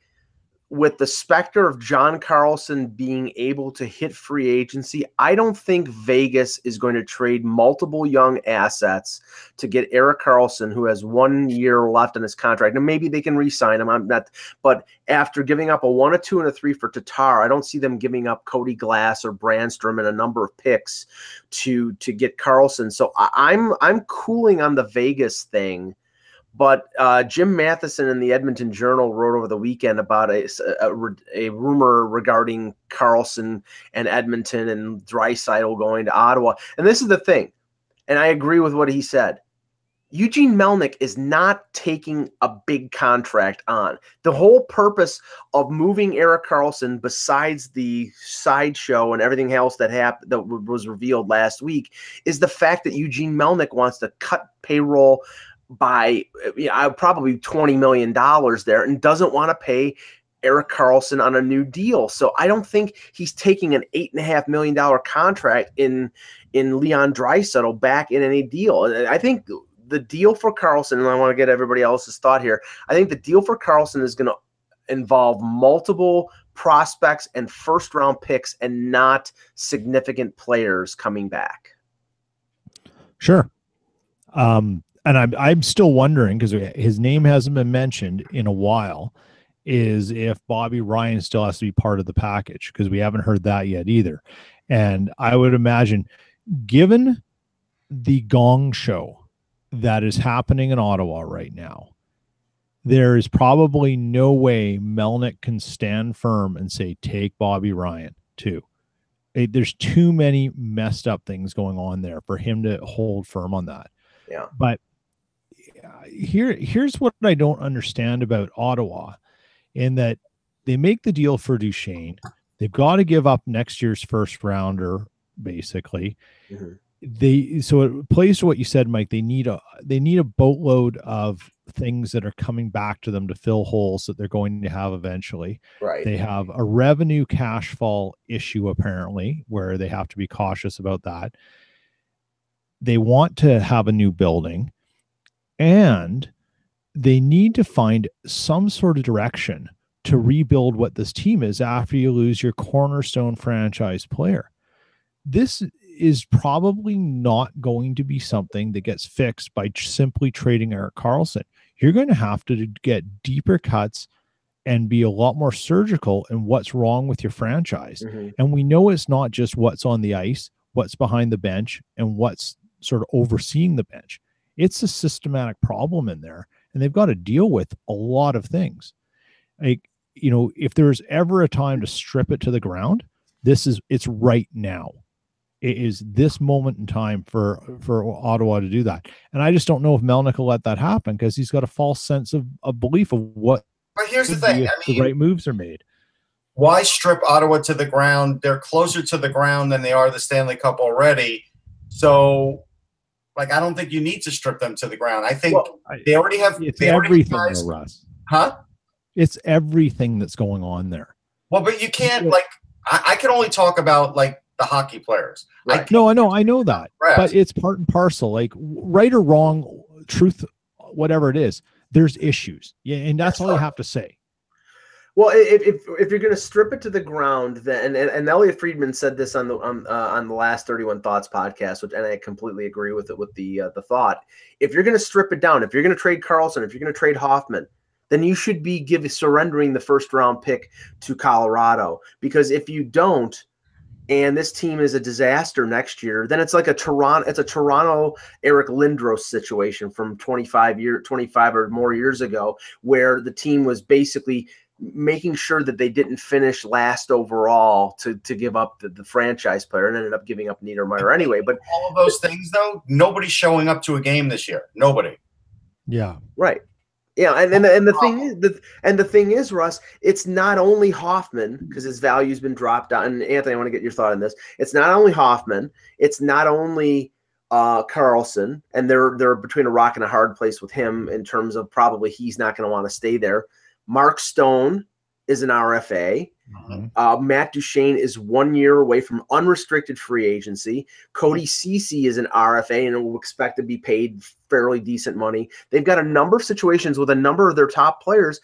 with the specter of John Carlson being able to hit free agency, I don't think Vegas is going to trade multiple young assets to get Erik Karlsson, who has one year left in his contract. And maybe they can re-sign him. I'm not, but after giving up a one, a two, and a three for Tatar, I don't see them giving up Cody Glass or Brannstrom and a number of picks to to get Karlsson. So I, I'm I'm cooling on the Vegas thing but uh, Jim Matheson in the Edmonton Journal wrote over the weekend about a, a, a rumor regarding Karlsson and Edmonton and Draisaitl going to Ottawa. And this is the thing, and I agree with what he said. Eugene Melnyk is not taking a big contract on. The whole purpose of moving Erik Karlsson, besides the sideshow and everything else that happened that was revealed last week, is the fact that Eugene Melnyk wants to cut payroll by uh, you know, uh, probably $20 million there and doesn't want to pay Erik Karlsson on a new deal. So I don't think he's taking an eight and a half million dollar contract in in Leon Draisaitl back in any deal. Uh, I think the deal for Karlsson, and I want to get everybody else's thought here. I think the deal for Karlsson is going to involve multiple prospects and first round picks and not significant players coming back. Sure. Um, and I'm I'm still wondering because uh, his name hasn't been mentioned in a while. Is if Bobby Ryan still has to be part of the package because we haven't heard that yet either. And I would imagine, given the gong show that is happening in Ottawa right now, there is probably no way Melnyk can stand firm and say, take Bobby Ryan too. There's too many messed up things going on there for him to hold firm on that. Yeah. But here here's what I don't understand about Ottawa in that they make the deal for Duchene. They've got to give up next year's first rounder, basically. Mm-hmm. They so it plays to what you said, Mike. They need a they need a boatload of things that are coming back to them to fill holes that they're going to have eventually. Right. They have a revenue cash fall issue apparently, where they have to be cautious about that. They want to have a new building and they need to find some sort of direction to rebuild what this team is after you lose your cornerstone franchise player. This is probably not going to be something that gets fixed by simply trading Erik Karlsson. You're going to have to get deeper cuts and be a lot more surgical in what's wrong with your franchise. Mm-hmm. And we know it's not just what's on the ice, what's behind the bench, and what's sort of overseeing the bench. It's a systematic problem in there, and they've got to deal with a lot of things. Like, you know, if there's ever a time to strip it to the ground, this is it's right now. It is this moment in time for for Ottawa to do that. And I just don't know if Melnyk will let that happen because he's got a false sense of, of belief of what but here's the thing I mean, the right moves are made. Why strip Ottawa to the ground? They're closer to the ground than they are the Stanley Cup already. So like I don't think you need to strip them to the ground. I think well, they already have it's they everything, though, Russ. Huh? It's everything that's going on there. Well, but you can't like. I, I can only talk about like the hockey players. I No, I know, I know that, Right. but it's part and parcel. Like right or wrong, truth, whatever it is, there's issues. Yeah, and that's That's all you have to say. Well, if, if, if you're going to strip it to the ground, then and, and Elliotte Friedman said this on the on, uh, on the last 31 Thoughts podcast, which and I completely agree with it with the uh, the thought. If you're going to strip it down, if you're going to trade Karlsson, if you're going to trade Hoffman, then you should be giving surrendering the first round pick to Colorado because if you don't, and this team is a disaster next year, then it's like a Toronto it's a Toronto Eric Lindros situation from 25 year 25 or more years ago where the team was basically making sure that they didn't finish last overall to to give up the, the franchise player and ended up giving up Niedermayer anyway. But all of those things though, nobody's showing up to a game this year. Nobody. Yeah. right. Yeah, and, and and the thing is the and the thing is, Russ, it's not only Hoffman because his value's been dropped down. And Anthony, I want to get your thought on this. It's not only Hoffman, it's not only uh Karlsson, and they're they're between a rock and a hard place with him in terms of probably he's not going to want to stay there. Mark Stone is an RFA. Uh, Matt Duchene is one year away from unrestricted free agency. Cody Ceci is an RFA and will expect to be paid fairly decent money. They've got a number of situations with a number of their top players,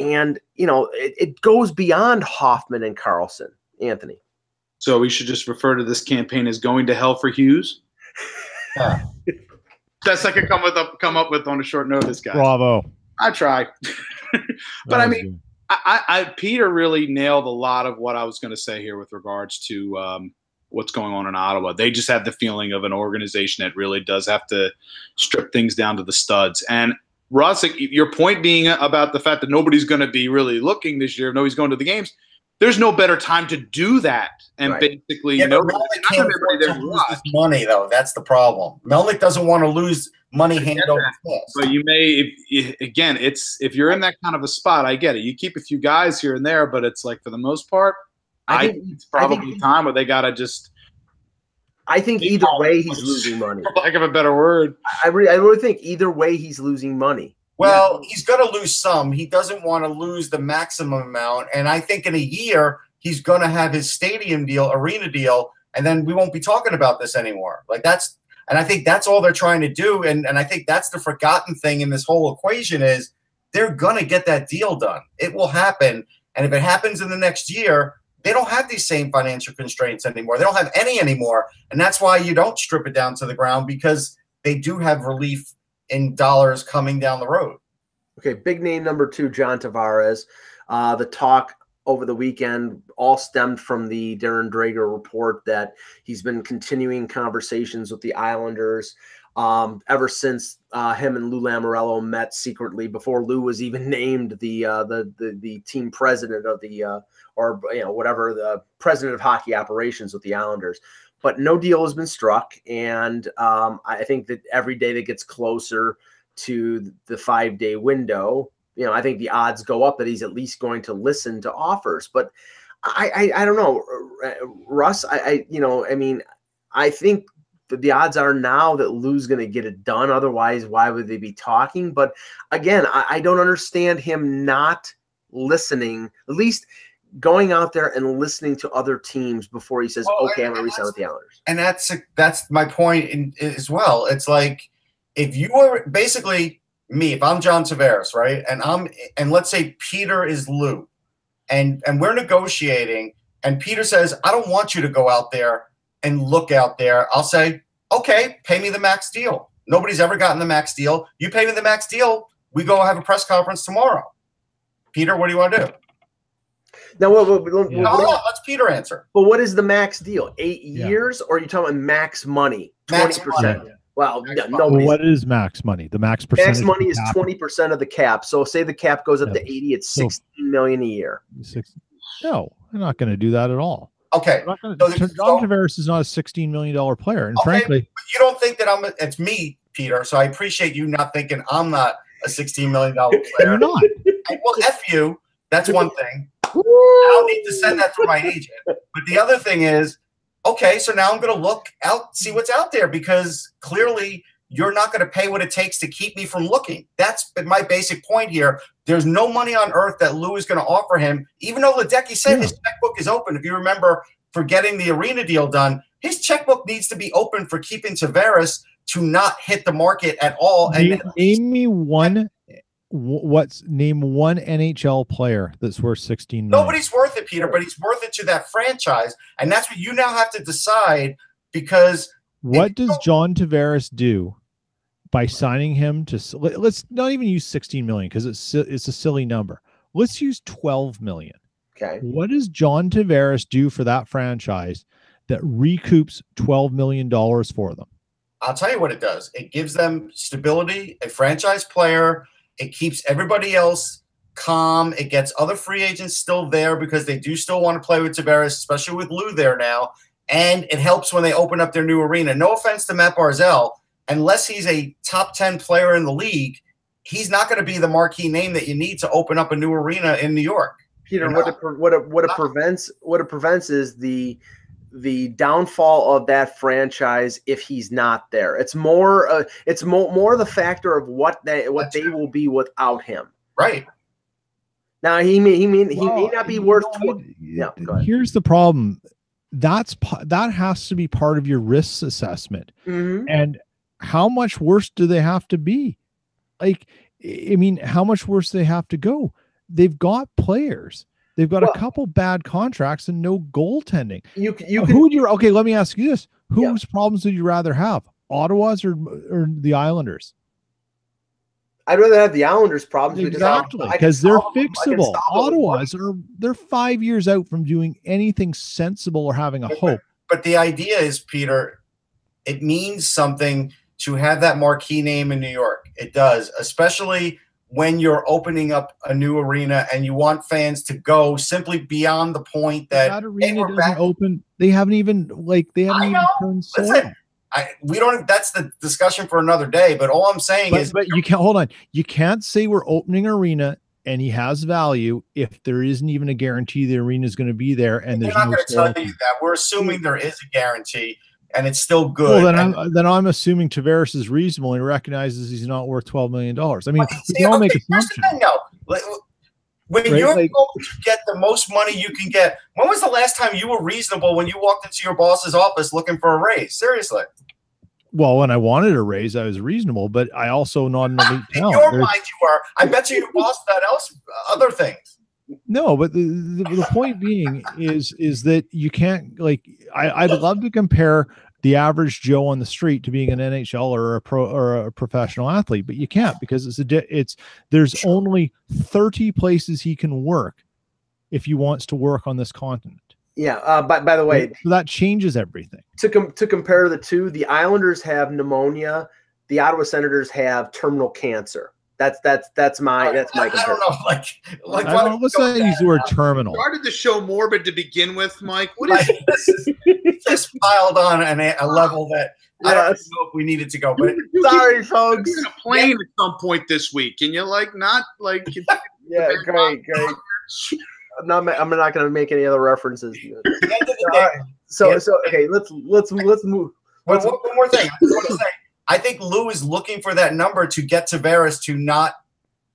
and you know it, it goes beyond Hoffman and Karlsson. Anthony, So we should just refer to this campaign as "Going to Hell for Hughes." Yeah. Best I could come with up come up with on a short notice, guys. Bravo. I try. but I mean. I, I, Peter really nailed a lot of what I was going to say here with regards to um, what's going on in Ottawa. They just have the feeling of an organization that really does have to strip things down to the studs. And Russ, your point being about the fact that nobody's going to be really looking this year, nobody's going to the games. There's no better time to do that, and Right. basically, Yeah, no, but can't everybody to there to lose money though. That's the problem. Melnyk doesn't want to lose money hand over fist. But you may, if, again, it's if you're in that kind of a spot, I get it. You keep a few guys here and there, but it's like for the most part, I, I think think it's probably think- time where they got to just, I think either way he's losing money. for lack of a better word, I really, I really think either way he's losing money. Well, he's going to lose some. He doesn't want to lose the maximum amount. And I think in a year, he's going to have his stadium deal, arena deal, and then we won't be talking about this anymore. Like that's, and I think that's all they're trying to do. And, and I think that's the forgotten thing in this whole equation is they're going to get that deal done. It will happen. And if it happens in the next year, they don't have these same financial constraints anymore. They don't have any anymore. And that's why you don't strip it down to the ground because they do have relief in dollars coming down the road. Okay, big name number two, John Tavares. Uh, the talk over the weekend all stemmed from the Darren Dreger report that he's been continuing conversations with the Islanders um, ever since uh, him and Lou Lamoriello met secretly before Lou was even named the uh, the, the the team president of the uh, or you know whatever the president of hockey operations with the Islanders. But no deal has been struck, and um, I think that every day that gets closer to the five day window, you know, I think the odds go up that he's at least going to listen to offers. But I, I, I don't know, Russ. I, I, you know, I mean, I think the odds are now that Lou's going to get it done. Otherwise, why would they be talking? But again, I, I don't understand him not listening. At least going out there and listening to other teams before he says, Well, "Okay, I'm going to resign with the Islanders." and that's that's my point in, as well. It's like if you are basically me, if I'm John Tavares, right, and I'm and let's say Peter is Lou, and and we're negotiating, and Peter says, I don't want you to go out there and look out there. I'll say, okay, pay me the max deal. Nobody's ever gotten the max deal. You pay me the max deal. We go have a press conference tomorrow. Peter, what do you want to do? Now, what, what, what- Yeah. No, what- hold on, let's Peter answer. But what is the max deal? Eight Yeah. years, or are you talking about max money? Max Twenty percent. money. Well, Max no. Well, what is max money? The max percentage. max money is twenty percent of the cap. So say the cap goes up to eighty, it's So- sixteen million a year. Six- No, I'm not going to do that at all. Okay, I'm gonna, So John so- Tavares is not a 16 million dollar player, and Okay. frankly, you don't think that I'm it's me, Peter. So I appreciate you not thinking I'm not a $16 million player. you're not. I- well, F you. That's one thing. I don't need to send that through my agent. But the other thing is, okay, so now I'm going to look out, see what's out there because clearly you're not going to pay what it takes to keep me from looking. That's my basic point here. There's no money on earth that Lou is going to offer him, even though Ledecky said yeah. his checkbook is open. If you remember, for getting the arena deal done, his checkbook needs to be open for keeping Tavares to not hit the market at all. Name, and name me one. What's name one NHL player that's worth 16 million? Nobody's worth it, Peter, but he's worth it to that franchise. And that's what you now have to decide because what does John Tavares do by signing him to let's not even use 16 million because it's it's a silly number. Let's use 12 million. Okay. What does John Tavares do for that franchise that recoups 12 million dollars for them? I'll tell you what it does. It gives them stability, a franchise player. It keeps everybody else calm. It gets other free agents still there because they do still want to play with Tavares, especially with Lou there now. And it helps when they open up their new arena. No offense to Matt Barzal, unless he's a top 10 player in the league, he's not going to be the marquee name that you need to open up a new arena in New York. Peter, what it, what it, what it prevents what it prevents is the the downfall of that franchise if he's not there. It's more uh, it's more more the factor of what they what That's they will be without him. Right. Now he may he may well, he may not be worth. Know, tw- yeah. Here's the problem. That's that has to be part of your risks assessment. Mm-hmm. And how much worse do they have to be? Like, I mean, how much worse they have to go? They've got players. They've got well, a couple bad contracts and no goaltending. You you uh, who would you okay? Let me ask you this: Whose yeah. problems would you rather have, Ottawa's or or the Islanders? I'd rather have the Islanders' problems exactly because they're fixable. Ottawa's are they're five years out from doing anything sensible or having a hope. But the idea is, Peter, it means something to have that marquee name in New York. It does, especially when you're opening up a new arena and you want fans to go simply beyond the point that, that arena doesn't back. open. They haven't even like they haven't even turned soil. I, we don't. That's the discussion for another day. But all I'm saying but, is, but you can't hold on. You can't say we're opening arena and he has value if there isn't even a guarantee the arena is going to be there. And there's not no going to tell you that. We're assuming there is a guarantee and it's still good. Well, then, and, I'm, then I'm assuming Tavares is reasonable and recognizes he's not worth twelve million dollars. I mean, we can all make assumptions. No, when right? you're like, going to get the most money you can get, when was the last time you were reasonable when you walked into your boss's office looking for a raise? Seriously. Well, when I wanted a raise, I was reasonable, but I also not an elite In talent. your There's, mind, you are. I bet you your boss that else, uh, other things. No, but the, the, the, point being is is that you can't like I, I'd love to compare the average Joe on the street to being an NHL or a pro or a professional athlete, but you can't because it's a it's there's only 30 places he can work if he wants to work on this continent. Yeah. Uh, by by the way, so that changes everything. To com- to compare the two, the Islanders have pneumonia, the Ottawa Senators have terminal cancer. That's that's that's my that's my. I, I don't know, like like I don't let's use the word terminal. Started the show morbid to begin with, Mike. What is this? Is, just piled on an, a level that yes. I don't know if we needed to go. But you, sorry, you, folks. You're a plane yeah. at some point this week, and you're like not like. yeah, great, great. I'm not. I'm not going to make any other references. So, so okay. Let's let's let's move. Let's, one, one more thing. I just want to say I think Lou is looking for that number to get Tavares to not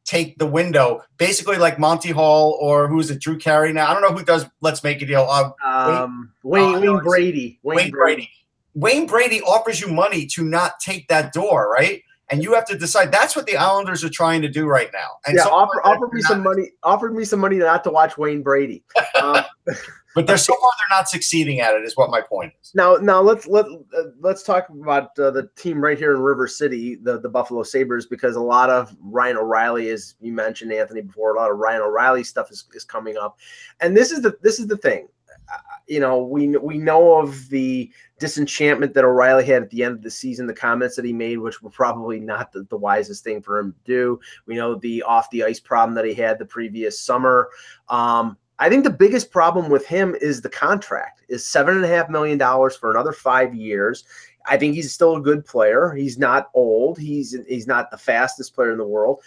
take the window, basically like Monty Hall or who's it, Drew Carey now. I don't know who does Let's Make a Deal. Uh, um, Wayne, uh, Wayne Brady. Wayne, Wayne Brady. Brady. Wayne Brady offers you money to not take that door, right? And you have to decide. That's what the Islanders are trying to do right now. And yeah, offer, offer me some money. Offer me some money not to watch Wayne Brady. Um, but they're so far they're not succeeding at it. Is what my point is. Now, now let's let uh, let's talk about uh, the team right here in River City, the the Buffalo Sabres, because a lot of Ryan O'Reilly, as you mentioned, Anthony before, a lot of Ryan O'Reilly stuff is, is coming up, and this is the this is the thing. Uh, you know, we we know of the disenchantment that O'Reilly had at the end of the season, the comments that he made, which were probably not the, the wisest thing for him to do. We know the off the ice problem that he had the previous summer. Um, I think the biggest problem with him is the contract is seven and a half million dollars for another five years. I think he's still a good player. He's not old. He's he's not the fastest player in the world,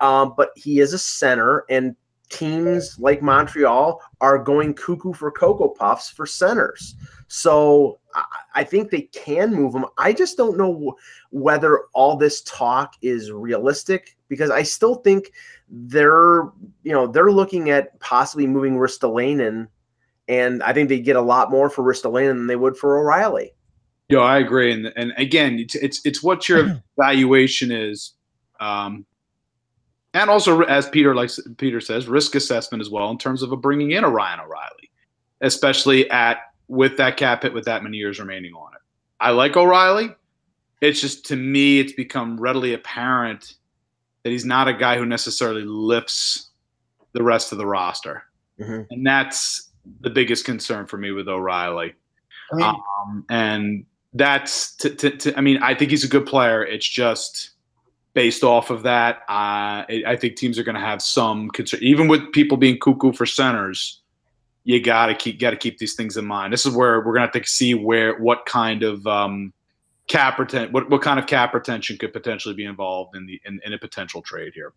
um, but he is a center, and teams like Montreal are going cuckoo for cocoa puffs for centers. So I, I think they can move him. I just don't know whether all this talk is realistic because I still think they're you know they're looking at possibly moving Ristolainen, and I think they get a lot more for Ristolainen than they would for O'Reilly. Yeah, I agree, and and again, it's it's, it's what your valuation is, um, and also as Peter likes Peter says, risk assessment as well in terms of a bringing in a Ryan O'Reilly, especially at with that cap hit with that many years remaining on it. I like O'Reilly. It's just to me, it's become readily apparent that he's not a guy who necessarily lifts the rest of the roster, mm-hmm. and that's the biggest concern for me with O'Reilly. I mean, um, and that's to, to, to, I mean, I think he's a good player. It's just based off of that. Uh, I think teams are going to have some concern, even with people being cuckoo for centers. You got to keep got to keep these things in mind. This is where we're going to have to see where what kind of um, cap retention, what, what kind of cap retention could potentially be involved in the in, in a potential trade here.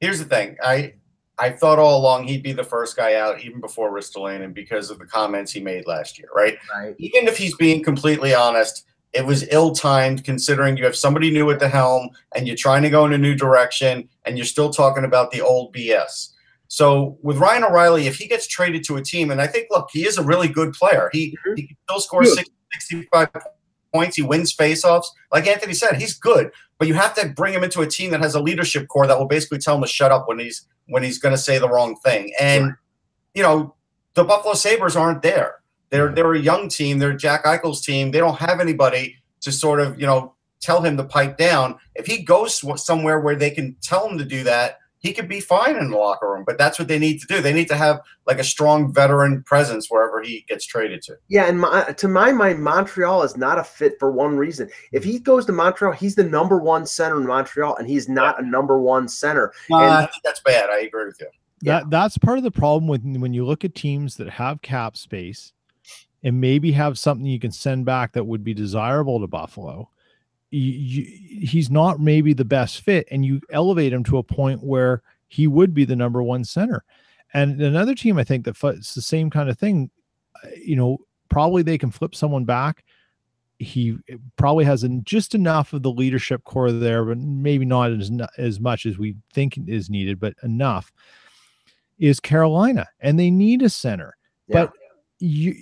Here's the thing. I I thought all along he'd be the first guy out, even before Ristolainen, because of the comments he made last year, right? Right. Even if he's being completely honest, it was ill-timed considering you have somebody new at the helm and you're trying to go in a new direction and you're still talking about the old BS. So with Ryan O'Reilly, if he gets traded to a team, and I think, look, he is a really good player. He, Mhm. he can still score 60, 65 points. He wins faceoffs. Like Anthony said, he's good, but you have to bring him into a team that has a leadership core that will basically tell him to shut up when he's when he's going to say the wrong thing. And Right. you know, the Buffalo Sabres aren't there. They're they're a young team. They're Jack Eichel's team. They don't have anybody to sort of you know tell him to pipe down. If he goes somewhere where they can tell him to do that, he could be fine in the locker room. But that's what they need to do. They need to have like a strong veteran presence wherever he gets traded to. Yeah, and my, to my mind, Montreal is not a fit for one reason. If he goes to Montreal, he's the number one center in Montreal, and he's not a number one center. Uh, And- I think that's bad. I agree with you. Yeah. That's part of the problem with when you look at teams that have cap space and maybe have something you can send back that would be desirable to Buffalo. You, you, he's not maybe the best fit, and you elevate him to a point where he would be the number one center. And another team, I think that it's the same kind of thing. uh, You know, probably they can flip someone back. He probably has just enough of the leadership core there, but maybe not as as much as we think is needed, but enough. Is Carolina, and they need a center, Yeah. but you,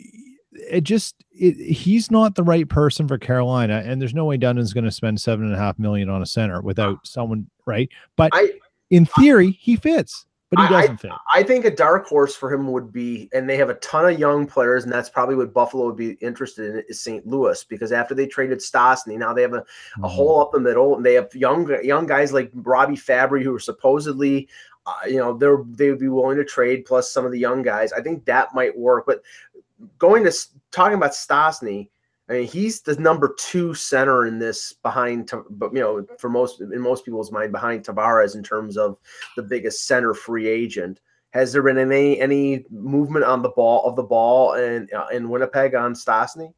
it just it, he's not the right person for Carolina, and there's no way Dundon's going to spend seven and a half million on a center without someone right. But I in theory, he fits, but he I- doesn't fit. I think a dark horse for him would be, and they have a ton of young players, and that's probably what Buffalo would be interested in is St. Louis because after they traded Stastny, now they have a, Mm-hmm. a hole up the middle, and they have young young guys like Robbie Fabbri who are supposedly, uh, you know, they're they would be willing to trade plus some of the young guys. I think that might work, but going to talking about Stastny. I mean, he's the number two center in this behind, but you know, for most in most people's mind, behind Tavares in terms of the biggest center free agent. Has there been any any movement on the ball of the ball in uh, in Winnipeg on Stastny?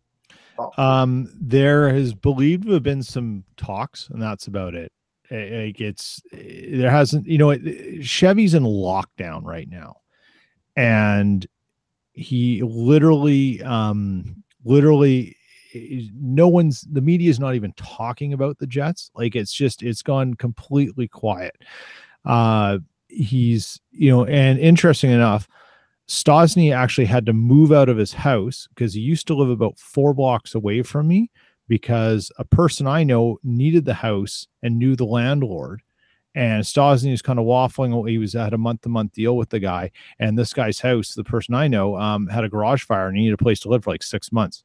Um, there has believed to have been some talks, and that's about it. Like it's there hasn't, you know, it- Chevy's in lockdown right now, and he literally, um, literally, no one's the media is not even talking about the Jets. Like it's just it's gone completely quiet. Uh, he's you know, and interesting enough. Stastny actually had to move out of his house because he used to live about four blocks away from me because a person I know needed the house and knew the landlord. And Stastny was kind of waffling. He was at a month to month deal with the guy. And this guy's house, the person I know, um, had a garage fire and he needed a place to live for like six months.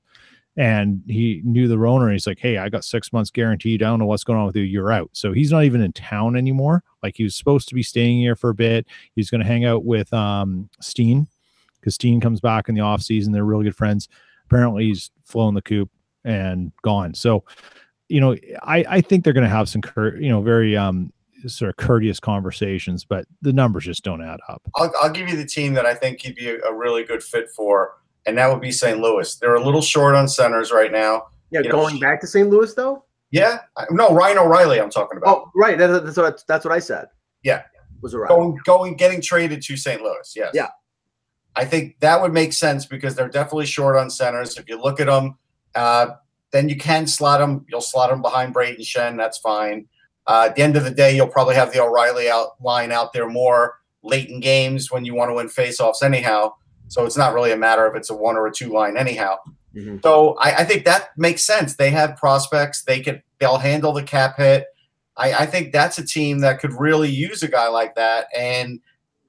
And he knew the owner. And he's like, Hey, I got six months guaranteed. I don't know what's going on with you. You're out. So he's not even in town anymore. Like he was supposed to be staying here for a bit. He's going to hang out with um, Steen because Steen comes back in the off season. They're really good friends. Apparently, he's flown the coop and gone. So, you know, I I think they're going to have some cur- you know very um sort of courteous conversations, but the numbers just don't add up. I'll, I'll give you the team that I think he'd be a, a really good fit for, and that would be St. Louis. They're a little short on centers right now. Yeah, You know, going back to St. Louis though. Yeah, I- no, Ryan O'Reilly. I'm talking about Oh, right. That, that's what that's what I said. Yeah. was right. going, going, getting traded to St. Louis. Yes. Yeah. I think that would make sense because they're definitely short on centers. If you look at them, uh, then you can slot them. You'll slot them behind Brayden Schenn. That's fine. Uh, at the end of the day, you'll probably have the O'Reilly out line out there more late in games when you want to win faceoffs anyhow. So it's not really a matter if it's a one or a two line anyhow. Mm-hmm. So I, I, think that makes sense. They have prospects. They can they'll handle the cap hit. I, I think that's a team that could really use a guy like that. And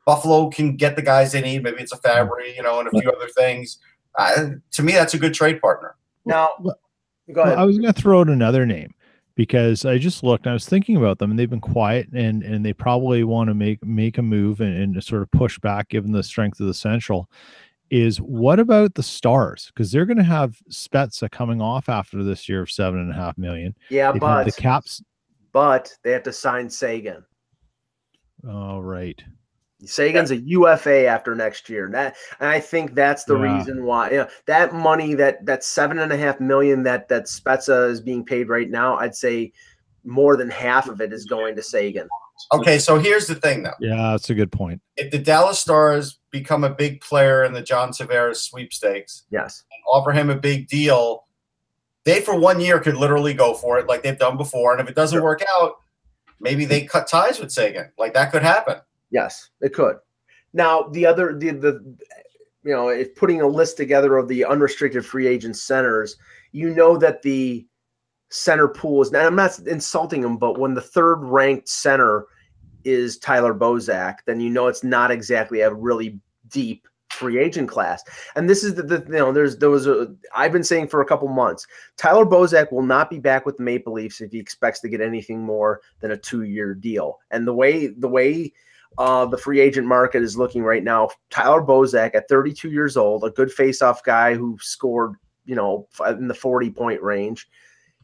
Buffalo can get the guys they need. Maybe it's a Fabbri, you know, and a few other things. Uh, to me, that's a good trade partner. Now, go ahead. I was going to throw out another name because I just looked. I was thinking about them, and they've been quiet, and and they probably want to make make a move and, and sort of push back, given the strength of the Central. Is what about the Stars? Because they're going to have Spezza coming off after this year of seven and a half million. Yeah, They've but the caps. But they have to sign Seguin. All oh, right. Seguin's a UFA after next year. And that and I think that's the yeah. reason why you know, that money that that seven and a half million that that Spezza is being paid right now, I'd say more than half of it is going to Seguin. Okay, so here's the thing though. Yeah, that's a good point. If the Dallas Stars become a big player in the John Tavares sweepstakes, yes, offer him a big deal, they for one year could literally go for it like they've done before. And if it doesn't sure. work out, maybe they cut ties with Seguin. Like that could happen. Yes, it could. Now the other the the you know if putting a list together of the unrestricted free agent centers, you know that the center pool is. Now I'm not insulting them, but when the third ranked center is Tyler Bozak, then you know it's not exactly a really deep free agent class. And this is the, the you know there's there was a I've been saying for a couple months Tyler Bozak will not be back with the Maple Leafs if he expects to get anything more than a two year deal. And the way the way uh, the free agent market is looking right now. Tyler Bozak at 32 years old, a good face-off guy who scored, you know, in the 40 point range.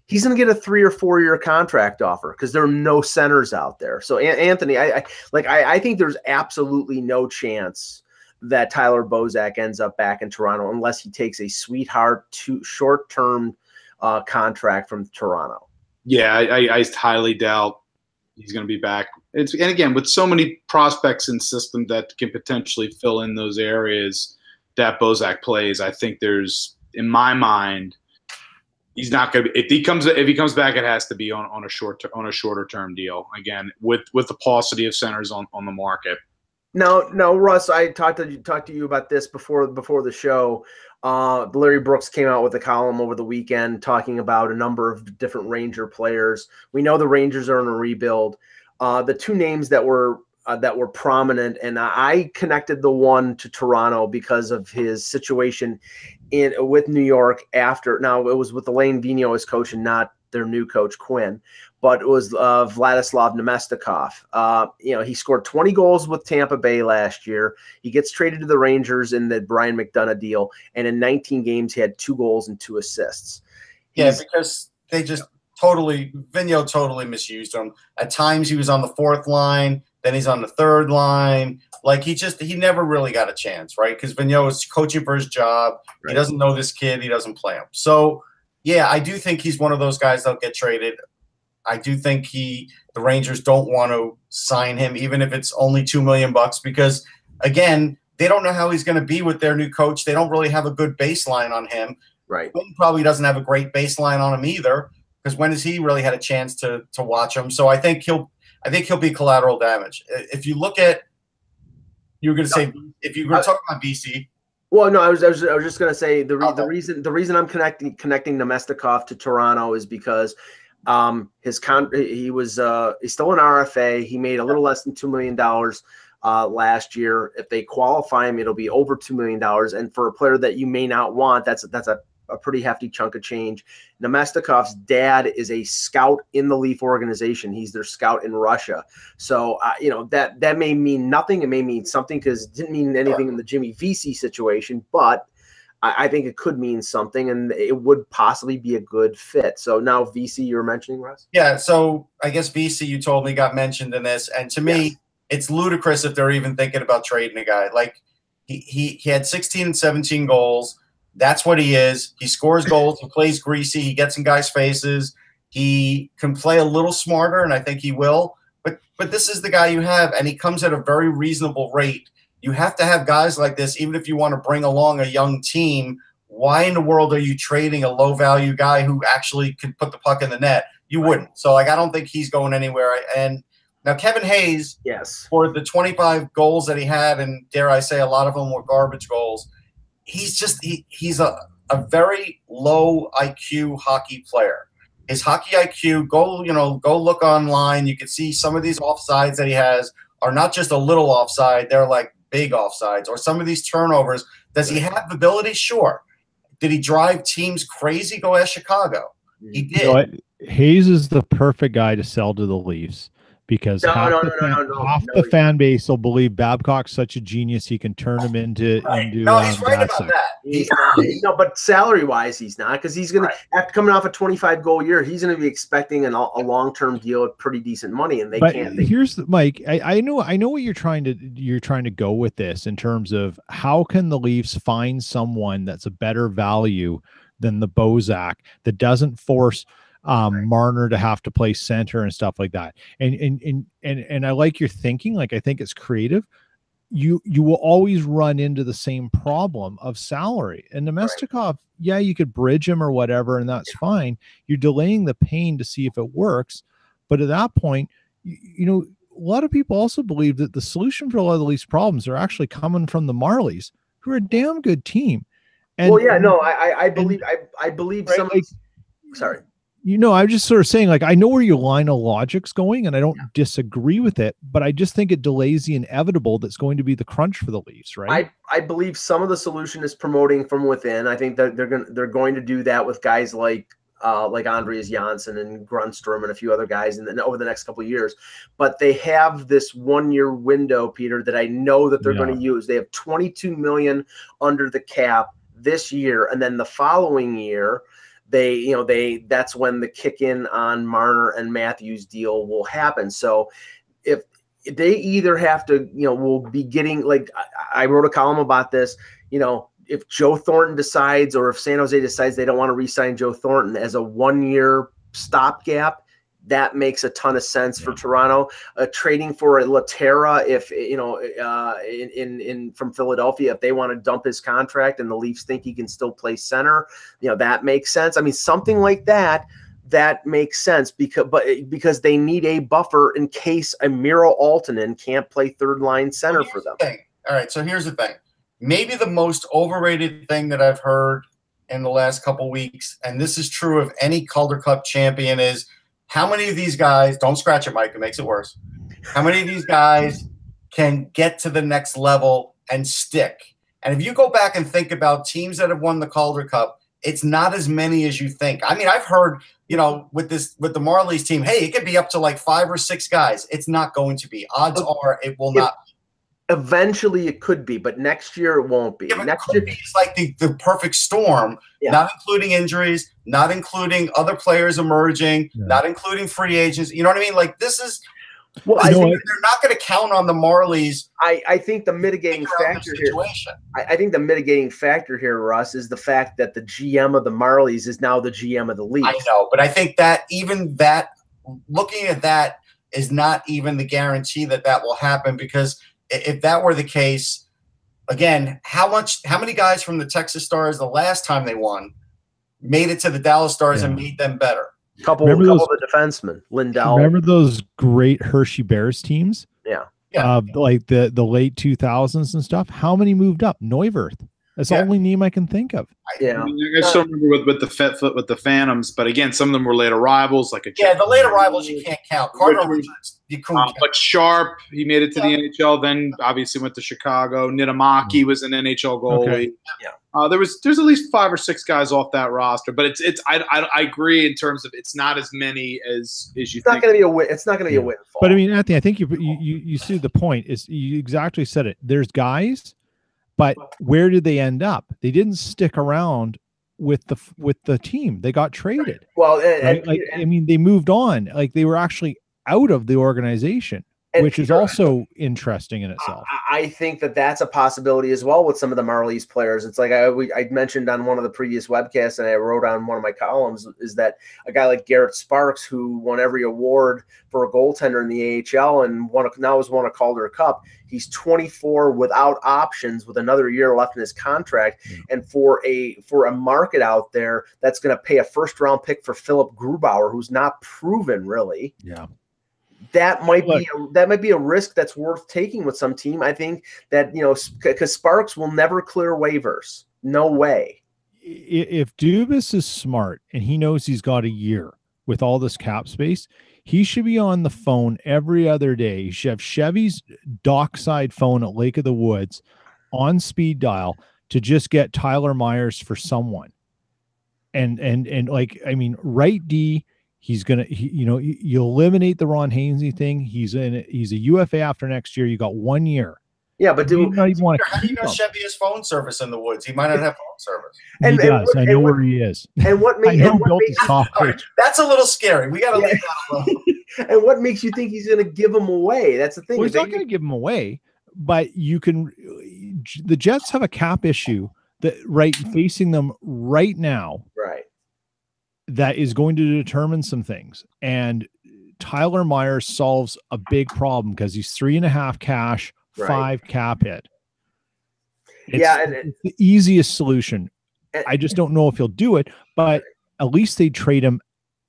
He's going to get a three or four year contract offer because there are no centers out there. So Anthony, I, I like I, I, think there's absolutely no chance that Tyler Bozak ends up back in Toronto unless he takes a sweetheart to short term uh, contract from Toronto. Yeah, I, I highly doubt he's going to be back. It's, and again, with so many prospects in system that can potentially fill in those areas that Bozak plays, I think there's, in my mind, he's not going to. If he comes, if he comes back, it has to be on, on a short on a shorter term deal. Again, with with the paucity of centers on, on the market. No, no, Russ. I talked to you talked to you about this before before the show. Uh, Larry Brooks came out with a column over the weekend talking about a number of different Ranger players. We know the Rangers are in a rebuild. Uh, the two names that were uh, that were prominent, and I connected the one to Toronto because of his situation in with New York after. Now it was with Alain Vigneault as coach and not their new coach Quinn but it was uh, Vladislav Namestnikov. Uh, you know, he scored 20 goals with Tampa Bay last year. He gets traded to the Rangers in the Brian McDonagh deal, and in 19 games, he had two goals and two assists. He's, yeah, because they just totally Vigneault totally misused him. At times, he was on the fourth line, then he's on the third line. Like he just he never really got a chance, right? Because Vigneault is coaching for his job. Right. He doesn't know this kid. He doesn't play him. So yeah, I do think he's one of those guys that'll get traded. I do think he the Rangers don't want to sign him, even if it's only two million bucks, because again, they don't know how he's going to be with their new coach. They don't really have a good baseline on him. Right. He probably doesn't have a great baseline on him either, because when has he really had a chance to to watch him? So I think he'll I think he'll be collateral damage. If you look at you were going to say if you were talking about BC. Well, no, I was, I was, I was just going to say the, re- the reason the reason I'm connecting connecting Namestnikov to Toronto is because um, his con he was uh, he's still an RFA. He made a little less than two million dollars uh, last year. If they qualify him, it'll be over two million dollars. And for a player that you may not want, that's that's a, a pretty hefty chunk of change. Namestnikov's dad is a scout in the Leaf organization. He's their scout in Russia. So uh, you know that that may mean nothing. It may mean something because it didn't mean anything in the Jimmy Vesey situation, but I, I, think it could mean something, and it would possibly be a good fit. So now Vesey, you're mentioning Russ? Yeah. So I guess Vesey, you told me, got mentioned in this, and to me, yes. it's ludicrous if they're even thinking about trading a guy. Like he he he had 16 and 17 goals. That's what he is. He scores goals. He plays greasy. He gets in guys' faces. He can play a little smarter, and I think he will. But but this is the guy you have, and he comes at a very reasonable rate you have to have guys like this, even if you want to bring along a young team. Why in the world are you trading a low value guy who actually could put the puck in the net? You wouldn't. So like I don't think he's going anywhere. And now Kevin Hayes, yes, for the 25 goals that he had, and dare I say, a lot of them were garbage goals. He's just he, he's a a very low IQ hockey player. His hockey IQ, go you know, go look online. You can see some of these offsides that he has are not just a little offside; they're like big offsides. Or some of these turnovers. Does he have the ability? Sure. Did he drive teams crazy? Go ask Chicago. He did. You know Hayes is the perfect guy to sell to the Leafs because No, half, no, the, no, fan, no, no, half no. the fan base will believe Babcock's such a genius he can turn him into Right. into No, um, right about Datsyuk. that. He's He's no, but salary wise, he's not because he's going Right. to after coming off a 25 goal year, he's going to be expecting an, a long term deal at pretty decent money, and they but can't. They, here's the Mike. I, I know I know what you're trying to you're trying to go with this in terms of how can the Leafs find someone that's a better value than the Bozak that doesn't force um Marner to have to play center and stuff like that. And and and and and I like your thinking. Like I think it's creative. You you will always run into the same problem of salary. And Namestnikov, yeah, you could bridge him or whatever, and that's fine. You're delaying the pain to see if it works. But at that point, you, you know, a lot of people also believe that the solution for a lot of these problems are actually coming from the Marlies, who are a damn good team. And well, yeah, no, I I, I believe I, I believe Right, some. like- sorry, you know, I'm just sort of saying, like, I know where your line of logic's going, and I don't disagree with it, but I just think it delays the inevitable that's going to be the crunch for the Leafs, right? I I believe some of the solution is promoting from within. I think that they're going to they're going to do that with guys like uh, like Andreas Johnsson and Grundstrom and a few other guys, and then over the next couple of years. But they have this one year window, Peter, that I know that they're Yeah. going to use. They have 22 million under the cap this year, and then the following year. They, you know, they that's when the kick in on Marner and Matthews deal will happen. So if they either have to, you know, we'll be getting like I, I wrote a column about this, you know, if Joe Thornton decides or if San Jose decides they don't want to re-sign Joe Thornton as a one-year stopgap, that makes a ton of sense for Toronto. Uh, trading for a Lehtera, if you know, uh, in, in in from Philadelphia, if they want to dump his contract and the Leafs think he can still play center, you know, that makes sense. I mean, something like that that makes sense because but because they need a buffer in case a Miro Aaltonen can't play third line center for them. thing. All right, so here's the thing. Maybe the most overrated thing that I've heard in the last couple weeks, and this is true of any Calder Cup champion, is how many of these guys don't scratch it, Mike, it makes it worse. How many of these guys can get to the next level and stick? And if you go back and think about teams that have won the Calder Cup, it's not as many as you think. I mean, I've heard, you know, with this with the Marlies team, hey, it could be up to like five or six guys. It's not going to be. Odds are it will not Eventually, it could be, but next year it won't be. Yeah, but next could year, be is like the, the perfect storm, Yeah. not including injuries, not including other players emerging, Yeah. not including free agents. You know what I mean? Like this is, well, I I You know think think they're not going to count on the Marlies I, I think the mitigating figure out factor here. I, I think the mitigating factor here, Russ, is the fact that the GM of the Marlies is now the GM of the league. I know, but I think that even that, looking at that, is not even the guarantee that that will happen because i- if that were the case, again, how much, how many guys from the Texas Stars the last time they won made it to the Dallas Stars and Yeah. made them better? couple, Remember couple those- of the defensemen, Lindell. Remember those great Hershey Bears teams? Yeah. Yeah. Uh, like the the late 2000s and stuff. How many moved up? Neuvirth. That's Yeah. the only name I can think of. yeah, I, mean, I still remember with, with the Fa- with the Phantoms, but again, some of them were late arrivals, like a Yeah, the late arrivals you can't count. Cardinal Richards, you couldn't Uh, but Sharp, he made it to the NHL. Then obviously went to Chicago. Niittymaki was an NHL goalie. Okay. Yeah. Uh, there was there's at least five or six guys off that roster, but it's it's I, I, I agree in terms of it's not as many as as you it's not going to be a win. It's not going to be a win. But I mean, Anthony, I think you you you, you see the point is you exactly said it. There's guys, but where did they end up? They didn't stick around with the with the team. They got traded. well, and, Right? Like and- I mean, they moved on. Like they were actually out of the organization. And which is also interesting in itself. I, I think that that's a possibility as well with some of the Marlies players. It's like I, we, I mentioned on one of the previous webcasts, and I wrote on one of my columns, is that a guy like Garrett Sparks, who won every award for a goaltender in the AHL and won a, now has won a Calder Cup. He's 24 without options, with another year left in his contract, Yeah. and for a for a market out there that's going to pay a first round pick for Philipp Grubauer, who's not proven really Yeah. That might Look- be a, that might be a risk that's worth taking with some team. I think that you know because Sparks will never clear waivers. No way. If Dubas is smart and he knows he's got a year with all this cap space, he should be on the phone every other day. He should have Chevy's dockside phone at Lake of the Woods on speed dial to just get Tyler Myers for someone. And and and like I mean, right D, he's gonna he, you know you you eliminate the Ron Hainsey thing. He's in he's a UFA after next year. You got one year. Yeah, but You do not even want to How do you know. Chevy has phone service in the woods? He might not have phone service. He And- and does. what- I know what- where he is. and what I know built makes, his software. That's a little scary. We got to Yeah. leave that alone. and what makes you think he's going to give them away? That's the thing. Well, he's not going to give him away, but you can. Uh, the Jets have a cap issue that right facing them right now right. That is going to determine some things. And Tyler Myers solves a big problem because he's three and a half cash, Right. five cap hit. It's, Yeah, and- it's the easiest solution. And- I just don't know if he'll do it, but at least they trade him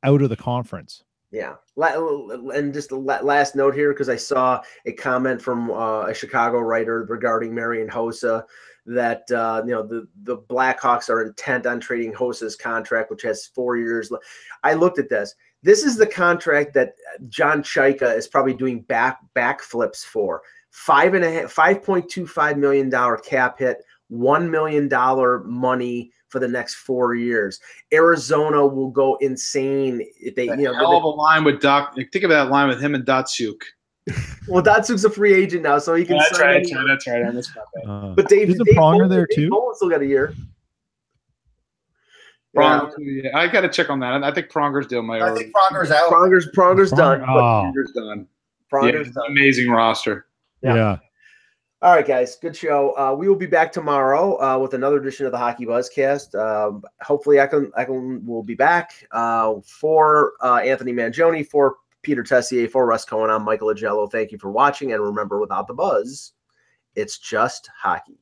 out of the conference. Yeah. And just a last note here, because I saw a comment from uh, a Chicago writer regarding Marian Hossa that uh, you know the the Blackhawks are intent on trading Hossa's contract, which has four years. le- I looked at this. This is the contract that John Chayka is probably doing back backflips for. Five and a half, five point two five million dollar cap hit, one million dollar money for the next four years. Arizona will go insane if they, you know, Hell of a line with Doc. Think of that line with him and Datsyuk. Well, Datsyuk's a free agent now, so he can. that's right. any- That's right. That's right. I missed my. Uh, But Dave, Isn't Dave Pronger Bolland- there Dave too? Bolland still got a year. Pronger, yeah, I got to check on that. I think Pronger's deal might I already. think Pronger's out. Pronger's Pronger's done. Pronger- oh, Pronger's done. Pronger's Yeah, done. amazing roster. Yeah. yeah. All right, guys, good show. Uh, we will be back tomorrow uh, with another edition of the Hockey Buzzcast. Um, hopefully, I can I can will be back uh, for uh, Anthony Mingioni, for Peter Tessier, for Russ Cohen. I'm Michael Augello. Thank you for watching, and remember, without the buzz, it's just hockey.